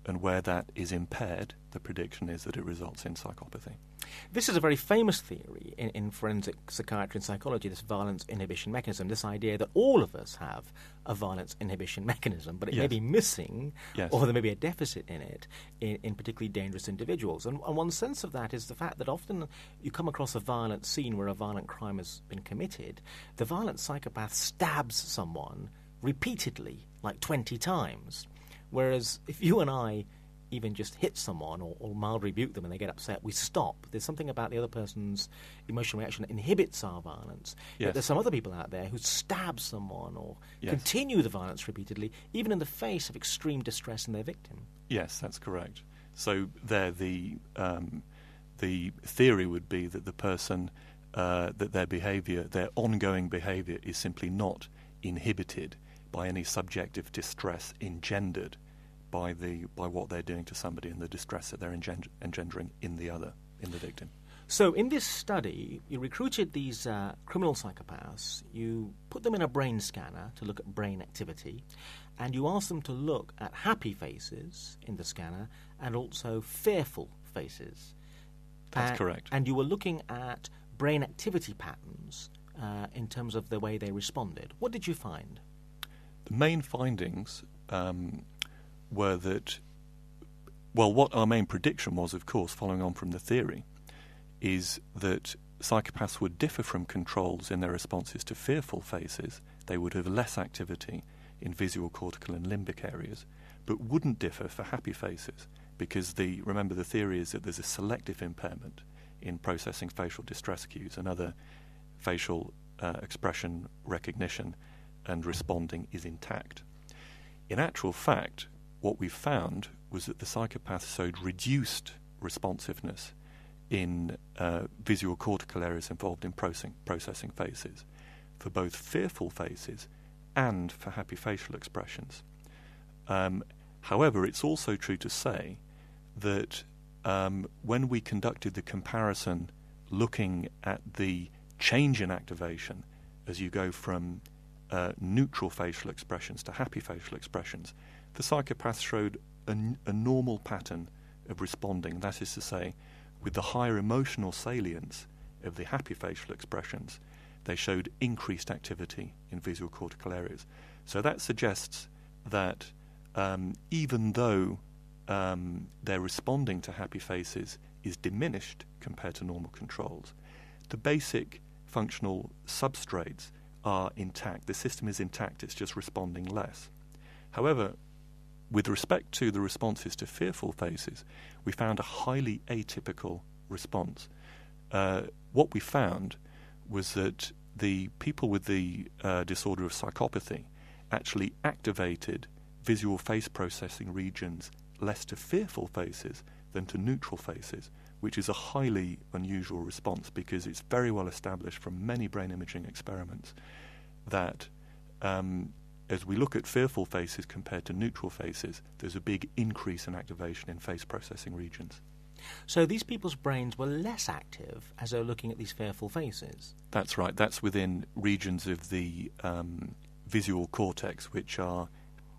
And where that is impaired, the prediction is that it results in psychopathy. This is a very famous theory in, in, forensic psychiatry and psychology, this violence inhibition mechanism, this idea that all of us have a violence inhibition mechanism, but it yes. may be missing yes. or there may be a deficit in it in, in particularly dangerous individuals. And, and, one sense of that is the fact that often you come across a violent scene where a violent crime has been committed, the violent psychopath stabs someone repeatedly, like 20 times. Whereas if you and I even just hit someone or, or mildly rebuke them and they get upset, we stop. There's something about the other person's emotional reaction that inhibits our violence. Yes. But there's some other people out there who stab someone or yes. continue the violence repeatedly, even in the face of extreme distress in their victim. Yes, that's correct. So there, the um, the theory would be that the person uh, that their behaviour, their ongoing behaviour, is simply not inhibited by any subjective distress engendered by the by what they're doing to somebody and the distress that they're engend- engendering in the other, in the victim. So, in this study, you recruited these uh, criminal psychopaths, you put them in a brain scanner to look at brain activity, and you asked them to look at happy faces in the scanner and also fearful faces. That's correct. And you were looking at brain activity patterns uh, in terms of the way they responded. What did you find? Main findings um, were that, well, what our main prediction was, of course, following on from the theory, is that psychopaths would differ from controls in their responses to fearful faces. They would have less activity in visual cortical and limbic areas, but wouldn't differ for happy faces because the remember the theory is that there's a selective impairment in processing facial distress cues and other facial uh, expression recognition and responding is intact. In actual fact, what we found was that the psychopath showed reduced responsiveness in uh, visual cortical areas involved in processing, processing faces for both fearful faces and for happy facial expressions. Um, however, it's also true to say that um, when we conducted the comparison looking at the change in activation as you go from uh, neutral facial expressions to happy facial expressions, the psychopaths showed a, a normal pattern of responding. That is to say, with the higher emotional salience of the happy facial expressions, they showed increased activity in visual cortical areas. So that suggests that um, even though um, their responding to happy faces is diminished compared to normal controls, the basic functional substrates are intact. The system is intact, it's just responding less. However, with respect to the responses to fearful faces, we found a highly atypical response. Uh, what we found was that the people with the uh, disorder of psychopathy actually activated visual face processing regions less to fearful faces than to neutral faces, which is a highly unusual response because it's very well established from many brain imaging experiments that um, as we look at fearful faces compared to neutral faces, there's a big increase in activation in face processing regions. So these people's brains were less active as they were looking at these fearful faces? That's right. That's within regions of the um, visual cortex which are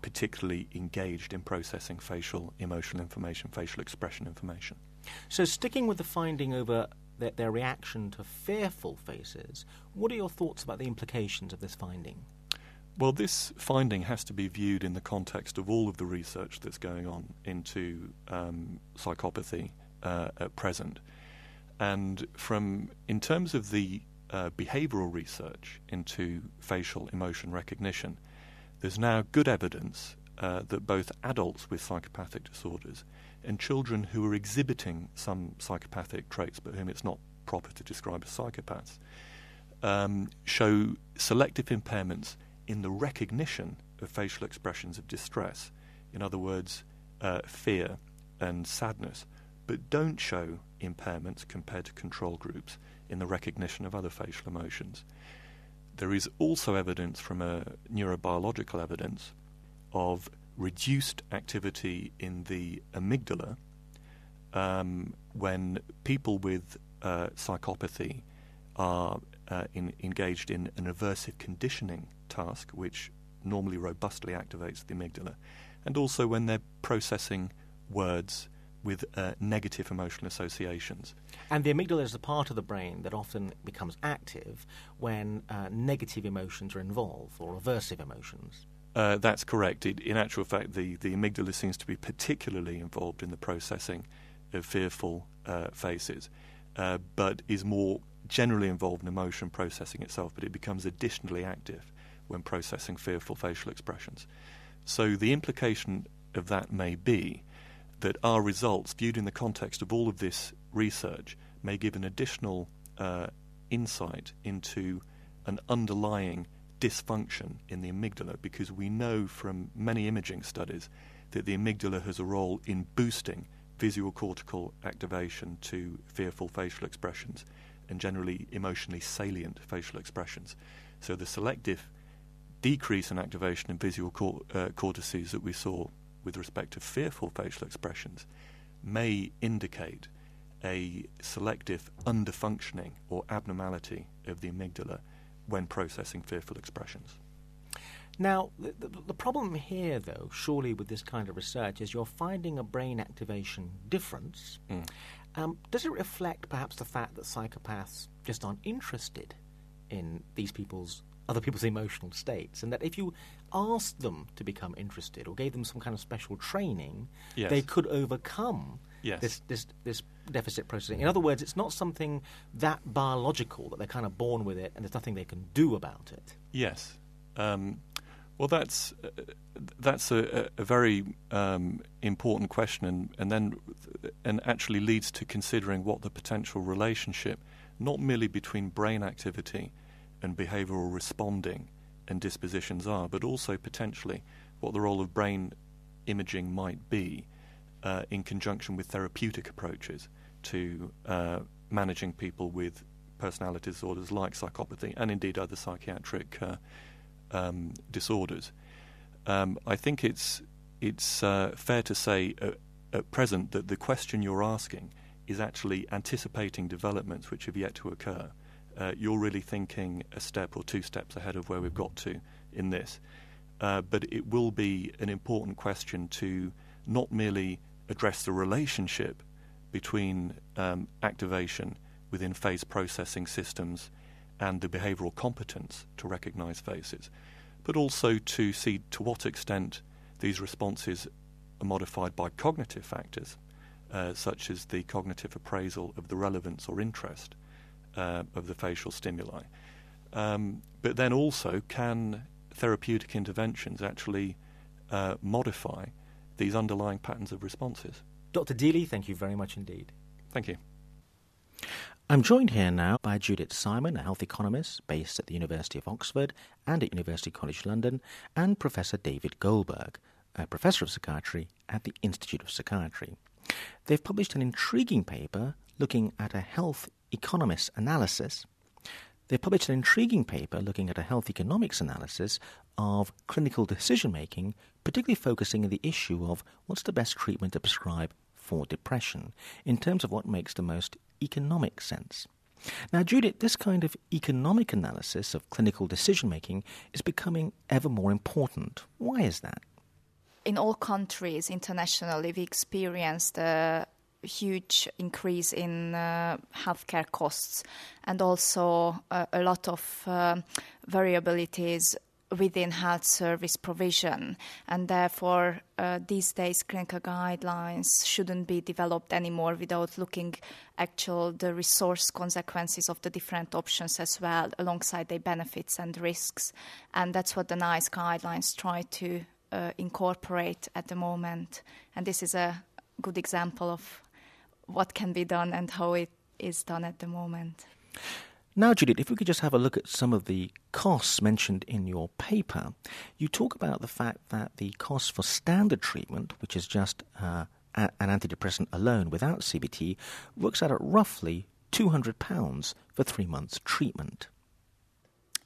particularly engaged in processing facial emotional information, facial expression information. So, sticking with the finding over their, their reaction to fearful faces, what are your thoughts about the implications of this finding? Well, this finding has to be viewed in the context of all of the research that's going on into um, psychopathy uh, at present. And from in terms of the uh, behavioral research into facial emotion recognition, there's now good evidence uh, that both adults with psychopathic disorders and children who are exhibiting some psychopathic traits but whom it's not proper to describe as psychopaths um, show selective impairments in the recognition of facial expressions of distress. In other words, uh, fear and sadness, but don't show impairments compared to control groups in the recognition of other facial emotions. There is also evidence from a neurobiological evidence of reduced activity in the amygdala um, when people with uh, psychopathy are uh, in, engaged in an aversive conditioning task, which normally robustly activates the amygdala, and also when they're processing words with uh, negative emotional associations. And the amygdala is the part of the brain that often becomes active when uh, negative emotions are involved or aversive emotions. Uh, that's correct. It, in actual fact, the, the amygdala seems to be particularly involved in the processing of fearful uh, faces, uh, but is more generally involved in emotion processing itself, but it becomes additionally active when processing fearful facial expressions. So the implication of that may be that our results, viewed in the context of all of this research, may give an additional uh, insight into an underlying dysfunction in the amygdala because we know from many imaging studies that the amygdala has a role in boosting visual cortical activation to fearful facial expressions and generally emotionally salient facial expressions. So the selective decrease in activation in visual cor- uh, cortices that we saw with respect to fearful facial expressions may indicate a selective underfunctioning or abnormality of the amygdala when processing fearful expressions. Now, the, the, the, problem here, though, surely with this kind of research, is you're finding a brain activation difference. Mm. Um, does it reflect perhaps the fact that psychopaths just aren't interested in these people's other people's emotional states, and that if you asked them to become interested or gave them some kind of special training, yes. they could overcome yes. this, this, this deficit processing. In other words, it's not something that biological that they're kind of born with it, and there's nothing they can do about it. Yes. Um, well, that's uh, that's a, a very um, important question, and, and then and actually leads to considering what the potential relationship, not merely between brain activity and behavioural responding and dispositions are, but also potentially what the role of brain imaging might be uh, in conjunction with therapeutic approaches to uh, managing people with personality disorders like psychopathy and indeed other psychiatric uh, um, disorders. Um, I think it's it's uh, fair to say at present that the question you're asking is actually anticipating developments which have yet to occur. Uh, you're really thinking a step or two steps ahead of where we've got to in this. Uh, but it will be an important question to not merely address the relationship between um, activation within face processing systems and the behavioral competence to recognize faces, but also to see to what extent these responses are modified by cognitive factors, uh, such as the cognitive appraisal of the relevance or interest uh, of the facial stimuli. Um, but then also, can therapeutic interventions actually uh, modify these underlying patterns of responses? Dr. Deeley, thank you very much indeed. Thank you. I'm joined here now by Judith Simon, a health economist based at the University of Oxford and at University College London, and Professor David Goldberg, a professor of psychiatry at the Institute of Psychiatry. They've published an intriguing paper looking at a health economist analysis. They've published an intriguing paper looking at a health economics analysis of clinical decision making, particularly focusing on the issue of what's the best treatment to prescribe for depression in terms of what makes the most economic sense. Now, Judith, this kind of economic analysis of clinical decision making is becoming ever more important. Why is that? In all countries internationally, we experience the huge increase in uh, healthcare costs and also uh, a lot of uh, variabilities within health service provision, and therefore uh, these days clinical guidelines shouldn't be developed anymore without looking actual the resource consequences of the different options as well, alongside their benefits and risks, and that's what the NICE guidelines try to uh, incorporate at the moment, and this is a good example of what can be done and how it is done at the moment. Now, Judith, if we could just have a look at some of the costs mentioned in your paper, you talk about the fact that the cost for standard treatment, which is just uh, an antidepressant alone without CBT, works out at roughly £200 for three months treatment.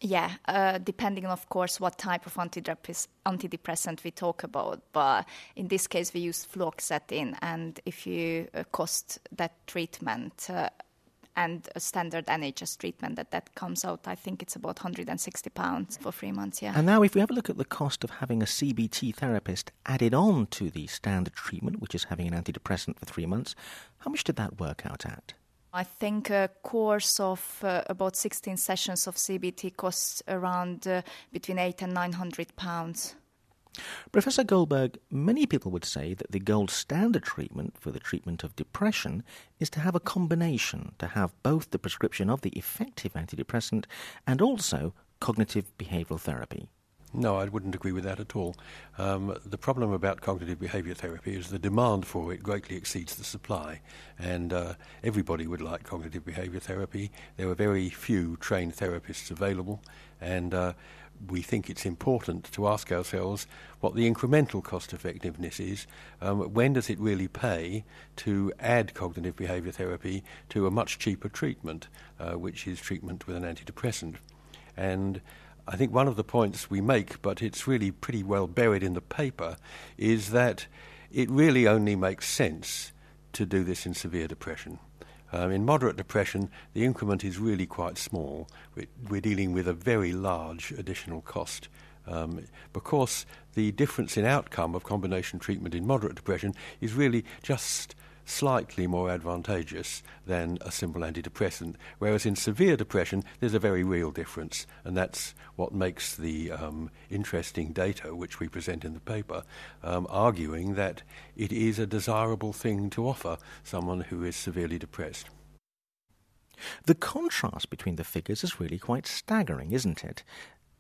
Yeah, uh, depending on, of course, what type of antidepressant we talk about. But in this case, we use fluoxetine, and if you uh, cost that treatment uh, and a standard NHS treatment that that comes out. I think it's about 160 pounds for three months. Yeah. And now, if we have a look at the cost of having a CBT therapist added on to the standard treatment, which is having an antidepressant for three months, how much did that work out at? I think a course of uh, about 16 sessions of CBT costs around uh, between eight and 900 pounds. Professor Goldberg, many people would say that the gold standard treatment for the treatment of depression is to have a combination, to have both the prescription of the effective antidepressant and also cognitive behavioral therapy. No, I wouldn't agree with that at all. Um, the problem about cognitive behaviour therapy is the demand for it greatly exceeds the supply, and uh, everybody would like cognitive behaviour therapy. There are very few trained therapists available, and uh, we think it's important to ask ourselves what the incremental cost effectiveness is. Um, when does it really pay to add cognitive behaviour therapy to a much cheaper treatment, uh, which is treatment with an antidepressant? And I think one of the points we make, but it's really pretty well buried in the paper, is that it really only makes sense to do this in severe depression. Um, in moderate depression, the increment is really quite small. We're, we're dealing with a very large additional cost. Um, because the difference in outcome of combination treatment in moderate depression is really just slightly more advantageous than a simple antidepressant. Whereas in severe depression, there's a very real difference, and that's what makes the um, interesting data which we present in the paper, um, arguing that it is a desirable thing to offer someone who is severely depressed. The contrast between the figures is really quite staggering, isn't it?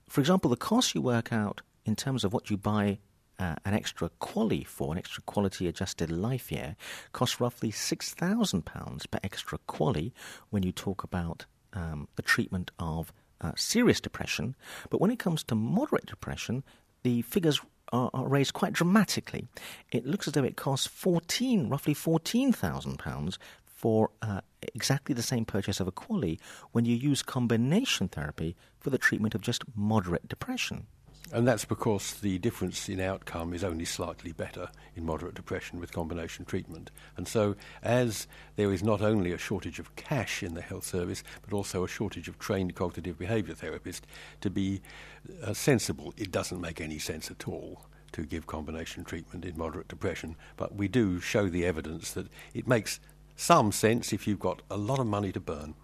For example, the cost you work out in terms of what you buy uh, an extra QALY for, an extra quality adjusted life year, costs roughly £6,000 per extra QALY when you talk about um, the treatment of uh, serious depression. But when it comes to moderate depression, the figures are, are, raised quite dramatically. It looks as though it costs 14, roughly £14,000 for uh, exactly the same purchase of a QALY when you use combination therapy for the treatment of just moderate depression. And that's because the difference in outcome is only slightly better in moderate depression with combination treatment. And so, as there is not only a shortage of cash in the health service, but also a shortage of trained cognitive behaviour therapists, to be uh, sensible, it doesn't make any sense at all to give combination treatment in moderate depression. But we do show the evidence that it makes some sense if you've got a lot of money to burn.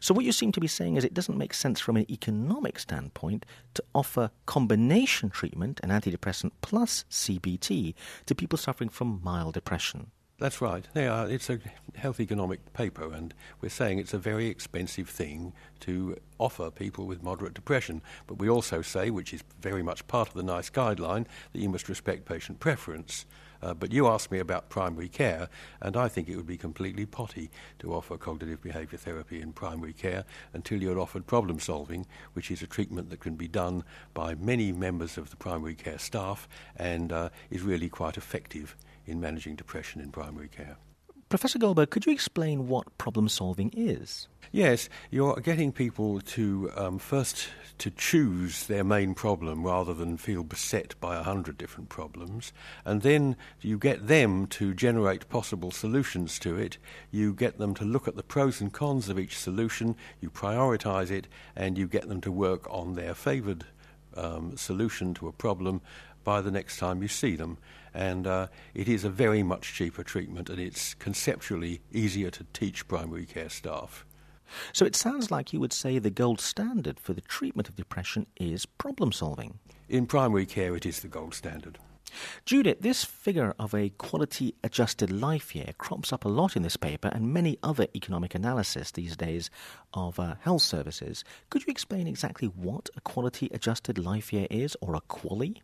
So, what you seem to be saying is it doesn't make sense from an economic standpoint to offer combination treatment, an antidepressant plus CBT, to people suffering from mild depression. That's right. Are, uh, it's a health economic paper, and we're saying it's a very expensive thing to offer people with moderate depression. But we also say, which is very much part of the NICE guideline, that you must respect patient preference. Uh, but you asked me about primary care, and I think it would be completely potty to offer cognitive behaviour therapy in primary care until you're offered problem solving, which is a treatment that can be done by many members of the primary care staff and uh, is really quite effective in managing depression in primary care. Professor Goldberg, could you explain what problem solving is? Yes, you're getting people to um, first to choose their main problem rather than feel beset by a hundred different problems, and then you get them to generate possible solutions to it. You get them to look at the pros and cons of each solution. You prioritise it, and you get them to work on their favoured um, solution to a problem by the next time you see them. And uh, it is a very much cheaper treatment, and it's conceptually easier to teach primary care staff. So it sounds like you would say the gold standard for the treatment of depression is problem solving. In primary care, it is the gold standard. Judith, this figure of a quality adjusted life year crops up a lot in this paper and many other economic analysis these days of uh, health services. Could you explain exactly what a quality adjusted life year is, or a QALY?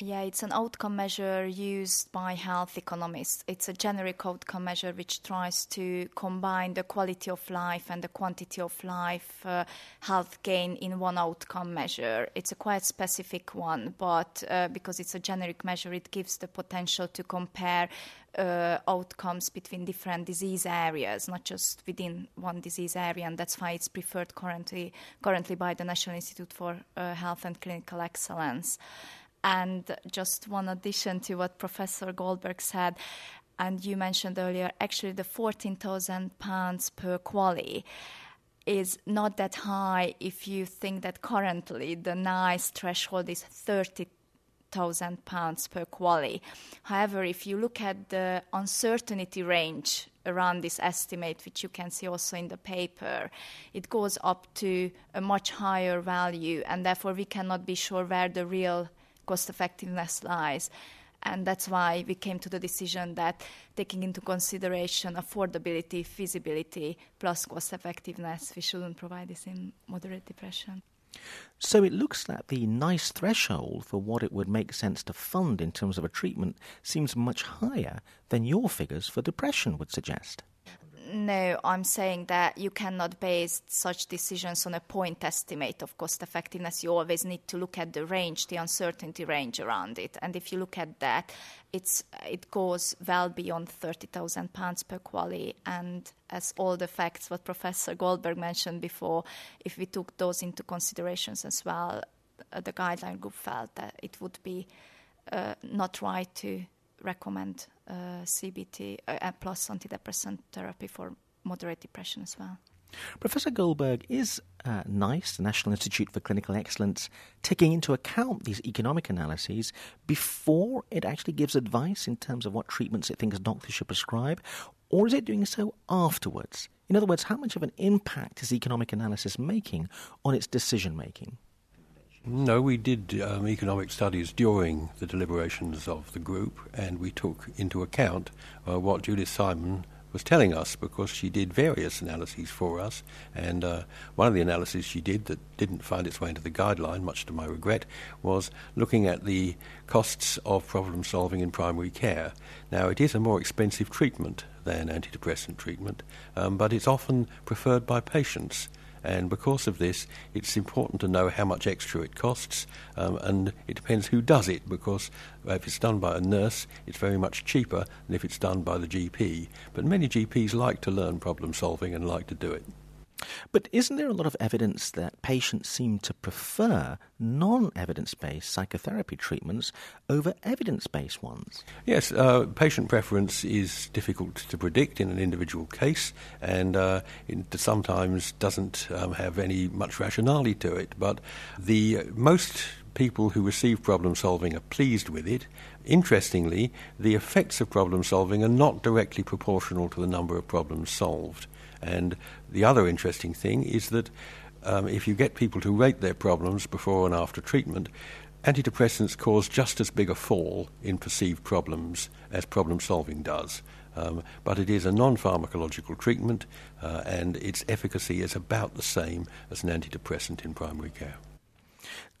Yeah, it's an outcome measure used by health economists. It's a generic outcome measure which tries to combine the quality of life and the quantity of life uh, health gain in one outcome measure. It's a quite specific one, but uh, because it's a generic measure, it gives the potential to compare uh, outcomes between different disease areas, not just within one disease area, and that's why it's preferred currently currently by the National Institute for uh, Health and Clinical Excellence. And just one addition to what Professor Goldberg said, and you mentioned earlier, actually the 14,000 pounds per QALY is not that high if you think that currently the NICE threshold is 30,000 pounds per QALY. However, if you look at the uncertainty range around this estimate, which you can see also in the paper, it goes up to a much higher value, and therefore we cannot be sure where the real cost effectiveness lies. And that's why we came to the decision that taking into consideration affordability, feasibility, plus cost effectiveness, we shouldn't provide this in moderate depression. So it looks like the NICE threshold for what it would make sense to fund in terms of a treatment seems much higher than your figures for depression would suggest. No, I'm saying that you cannot base such decisions on a point estimate of cost effectiveness. You always need to look at the range, the uncertainty range around it. And if you look at that, it's, it goes well beyond 30,000 pounds per QALY. And as all the facts what Professor Goldberg mentioned before, if we took those into considerations as well, uh, the guideline group felt that it would be uh, not right to recommend CBT uh, plus antidepressant therapy for moderate depression as well. Professor Goldberg, is uh, NICE, the National Institute for Clinical Excellence, taking into account these economic analyses before it actually gives advice in terms of what treatments it thinks doctors should prescribe, or is it doing so afterwards? In other words, how much of an impact is economic analysis making on its decision making? No, we did um, economic studies during the deliberations of the group, and we took into account uh, what Judith Simon was telling us because she did various analyses for us. And uh, one of the analyses she did that didn't find its way into the guideline, much to my regret, was looking at the costs of problem solving in primary care. Now, it is a more expensive treatment than antidepressant treatment, um, but it's often preferred by patients. And because of this, it's important to know how much extra it costs, um, and it depends who does it, because if it's done by a nurse, it's very much cheaper than if it's done by the GP. But many GPs like to learn problem solving and like to do it. But isn't there a lot of evidence that patients seem to prefer non evidence based psychotherapy treatments over evidence based ones? Yes, uh, patient preference is difficult to predict in an individual case and uh, it sometimes doesn't um, have any much rationality to it. But the most people who receive problem solving are pleased with it. Interestingly, the effects of problem solving are not directly proportional to the number of problems solved. And the other interesting thing is that um, if you get people to rate their problems before and after treatment, antidepressants cause just as big a fall in perceived problems as problem solving does. Um, but it is a non pharmacological treatment, uh, and its efficacy is about the same as an antidepressant in primary care.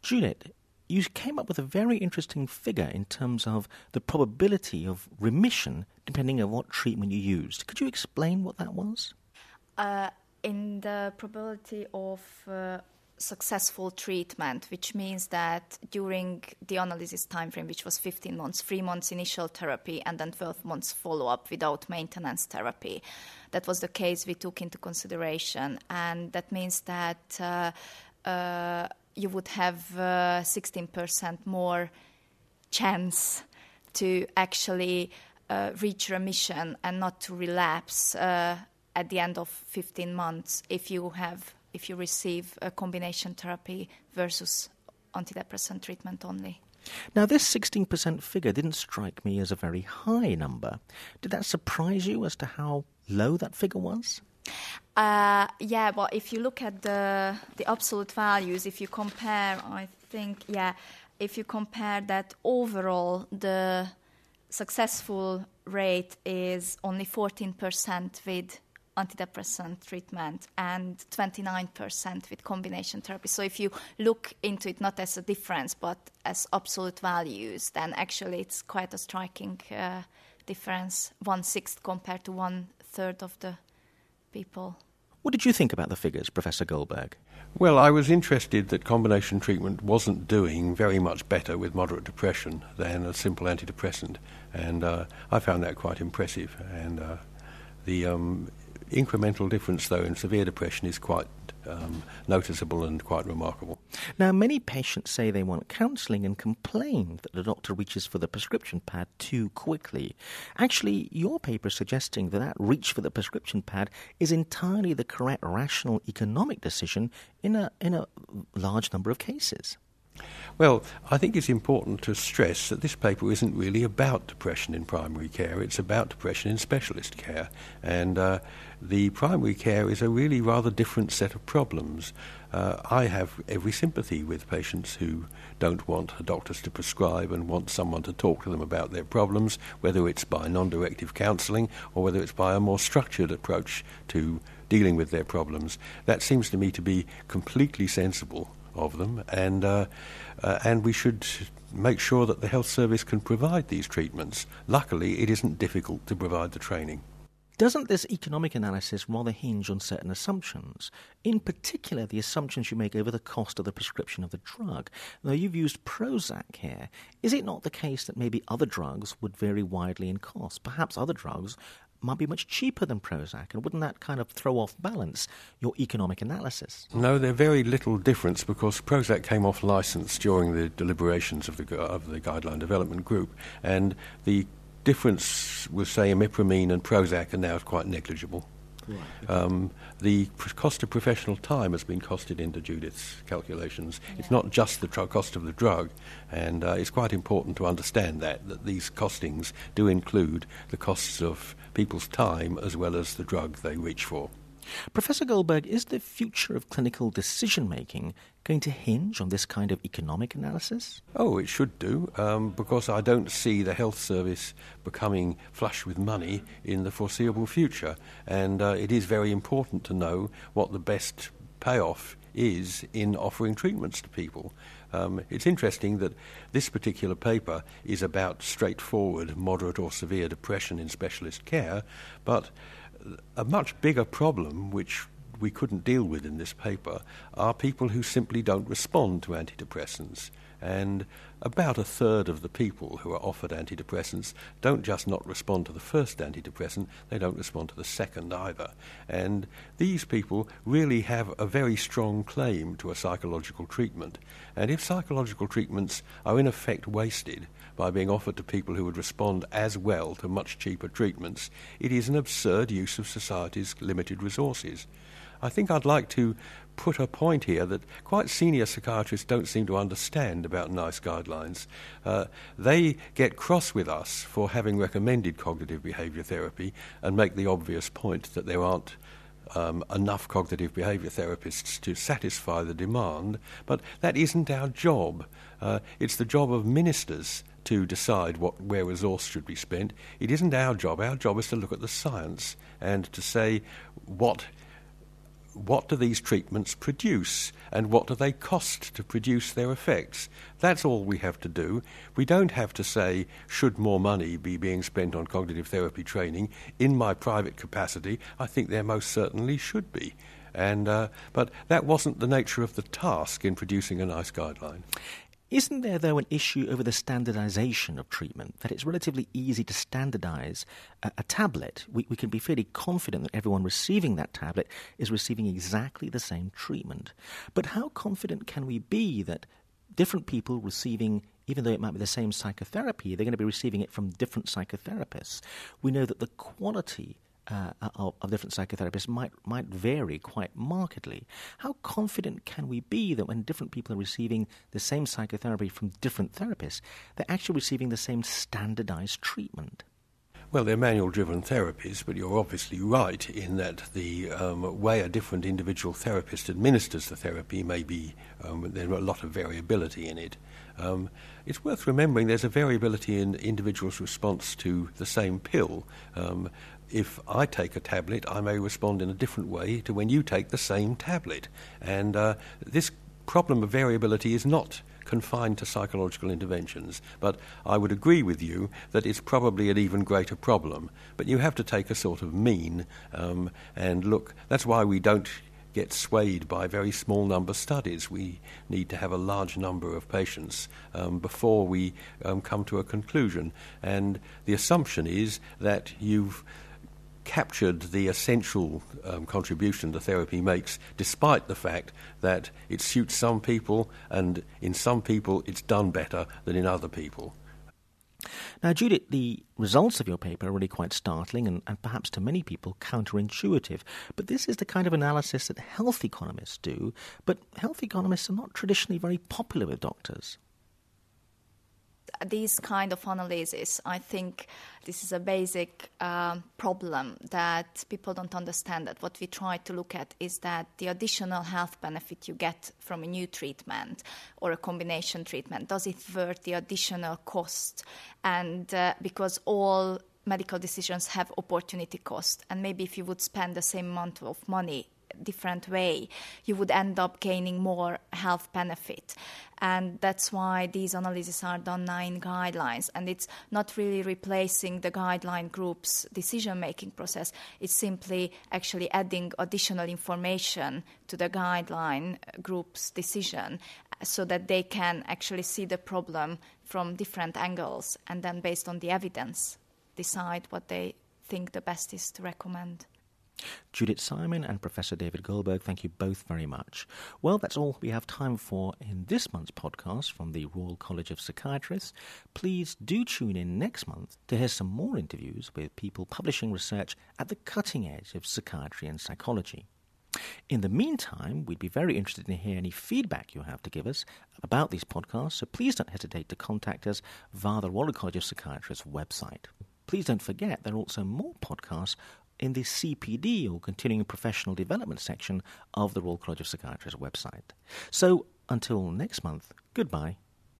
Juliet, you came up with a very interesting figure in terms of the probability of remission depending on what treatment you used. Could you explain what that was? Uh, in the probability of uh, successful treatment, which means that during the analysis time frame, which was 15 months, three months initial therapy, and then 12 months follow up without maintenance therapy. That was the case we took into consideration, and that means that uh, uh, you would have 16% uh, more chance to actually uh, reach remission and not to relapse uh, at the end of 15 months if you have if you receive a combination therapy versus antidepressant treatment only. Now, this 16% figure didn't strike me as a very high number. Did that surprise you as to how low that figure was? Uh, yeah, well, if you look at the the absolute values, if you compare, I think, yeah, if you compare that overall, the successful rate is only 14% with antidepressant treatment and 29% with combination therapy. So if you look into it not as a difference but as absolute values, then actually it's quite a striking uh, difference, one sixth compared to one third of the people. What did you think about the figures, Professor Goldberg? Well, I was interested that combination treatment wasn't doing very much better with moderate depression than a simple antidepressant, and uh, I found that quite impressive. And uh, the um, incremental difference, though, in severe depression is quite um, noticeable and quite remarkable. Now, many patients say they want counselling and complain that the doctor reaches for the prescription pad too quickly. Actually, your paper is suggesting that that reach for the prescription pad is entirely the correct rational economic decision in a, in a large number of cases. Well, I think it's important to stress that this paper isn't really about depression in primary care. It's about depression in specialist care. And uh, the primary care is a really rather different set of problems. Uh, I have every sympathy with patients who don't want doctors to prescribe and want someone to talk to them about their problems, whether it's by non directive counselling or whether it's by a more structured approach to dealing with their problems. That seems to me to be completely sensible of them, and uh, uh, and we should make sure that the health service can provide these treatments. Luckily, it isn't difficult to provide the training. Doesn't this economic analysis rather hinge on certain assumptions? In particular, the assumptions you make over the cost of the prescription of the drug. Now, you've used Prozac here. Is it not the case that maybe other drugs would vary widely in cost? Perhaps other drugs might be much cheaper than Prozac, and wouldn't that kind of throw off balance your economic analysis? No, there's very little difference because Prozac came off license during the deliberations of the of the guideline development group, and the difference with say imipramine and Prozac are now quite negligible. Right. Um, the cost of professional time has been costed into Judith's calculations. Yeah. It's not just the tr- cost of the drug, and uh, it's quite important to understand that that these costings do include the costs of people's time as well as the drug they reach for. Professor Goldberg, is the future of clinical decision making going to hinge on this kind of economic analysis? Oh, it should do, um, because I don't see the health service becoming flush with money in the foreseeable future. And uh, it is very important to know what the best payoff is in offering treatments to people. Um, it's interesting that this particular paper is about straightforward moderate or severe depression in specialist care, but a much bigger problem, which we couldn't deal with in this paper, are people who simply don't respond to antidepressants. And about a third of the people who are offered antidepressants don't just not respond to the first antidepressant, they don't respond to the second either. And these people really have a very strong claim to a psychological treatment. And if psychological treatments are in effect wasted by being offered to people who would respond as well to much cheaper treatments, it is an absurd use of society's limited resources. I think I'd like to put a point here that quite senior psychiatrists don't seem to understand about NICE guidelines. Uh, they get cross with us for having recommended cognitive behaviour therapy and make the obvious point that there aren't um, enough cognitive behaviour therapists to satisfy the demand, but that isn't our job. Uh, it's the job of ministers to decide what where resource should be spent. It isn't our job. Our job is to look at the science and to say what what do these treatments produce and what do they cost to produce their effects? That's all we have to do. We don't have to say, should more money be being spent on cognitive therapy training? In my private capacity, I think there most certainly should be. And, uh, but that wasn't the nature of the task in producing a NICE guideline. Isn't there, though, an issue over the standardization of treatment? That it's relatively easy to standardize a, a, tablet. We, we can be fairly confident that everyone receiving that tablet is receiving exactly the same treatment. But how confident can we be that different people receiving even though it might be the same psychotherapy, they're going to be receiving it from different psychotherapists. We know that the quality uh, of, different psychotherapists might might vary quite markedly. How confident can we be that when different people are receiving the same psychotherapy from different therapists, they're actually receiving the same standardized treatment? Well, they're manual driven therapies, but you're obviously right in that the um, way a different individual therapist administers the therapy may be, um, there's a lot of variability in it. Um, it's worth remembering there's a variability in individuals' response to the same pill. Um, if I take a tablet, I may respond in a different way to when you take the same tablet. And uh, this problem of variability is not confined to psychological interventions. But I would agree with you that it's probably an even greater problem. But you have to take a sort of mean um, and look. That's why we don't get swayed by very small number studies. We need to have a large number of patients um, before we um, come to a conclusion. And the assumption is that you've captured the essential um, contribution the therapy makes, despite the fact that it suits some people, and in some people it's done better than in other people. Now, Judith, the results of your paper are really quite startling and, and, perhaps to many people counterintuitive. But this is the kind of analysis that health economists do. But health economists are not traditionally very popular with doctors these kind of analysis, I think this is a basic um, problem that people don't understand. That what we try to look at is that the additional health benefit you get from a new treatment or a combination treatment does it worth the additional cost? And uh, because all medical decisions have opportunity cost, and maybe if you would spend the same amount of money different way, you would end up gaining more health benefit. And that's why these analyses are done now in guidelines. And it's not really replacing the guideline group's decision making process, it's simply actually adding additional information to the guideline group's decision uh, so that they can actually see the problem from different angles and then, based on the evidence, decide what they think the best is to recommend. Judith Simon and Professor David Goldberg, thank you both very much. Well, that's all we have time for in this month's podcast from the Royal College of Psychiatrists. Please do tune in next month to hear some more interviews with people publishing research at the cutting edge of psychiatry and psychology. In the meantime, we'd be very interested in hearing any feedback you have to give us about these podcasts, so please don't hesitate to contact us via the Royal College of Psychiatrists website. Please don't forget there are also more podcasts in the CPD or Continuing Professional Development section of the Royal College of Psychiatrists website. So until next month, goodbye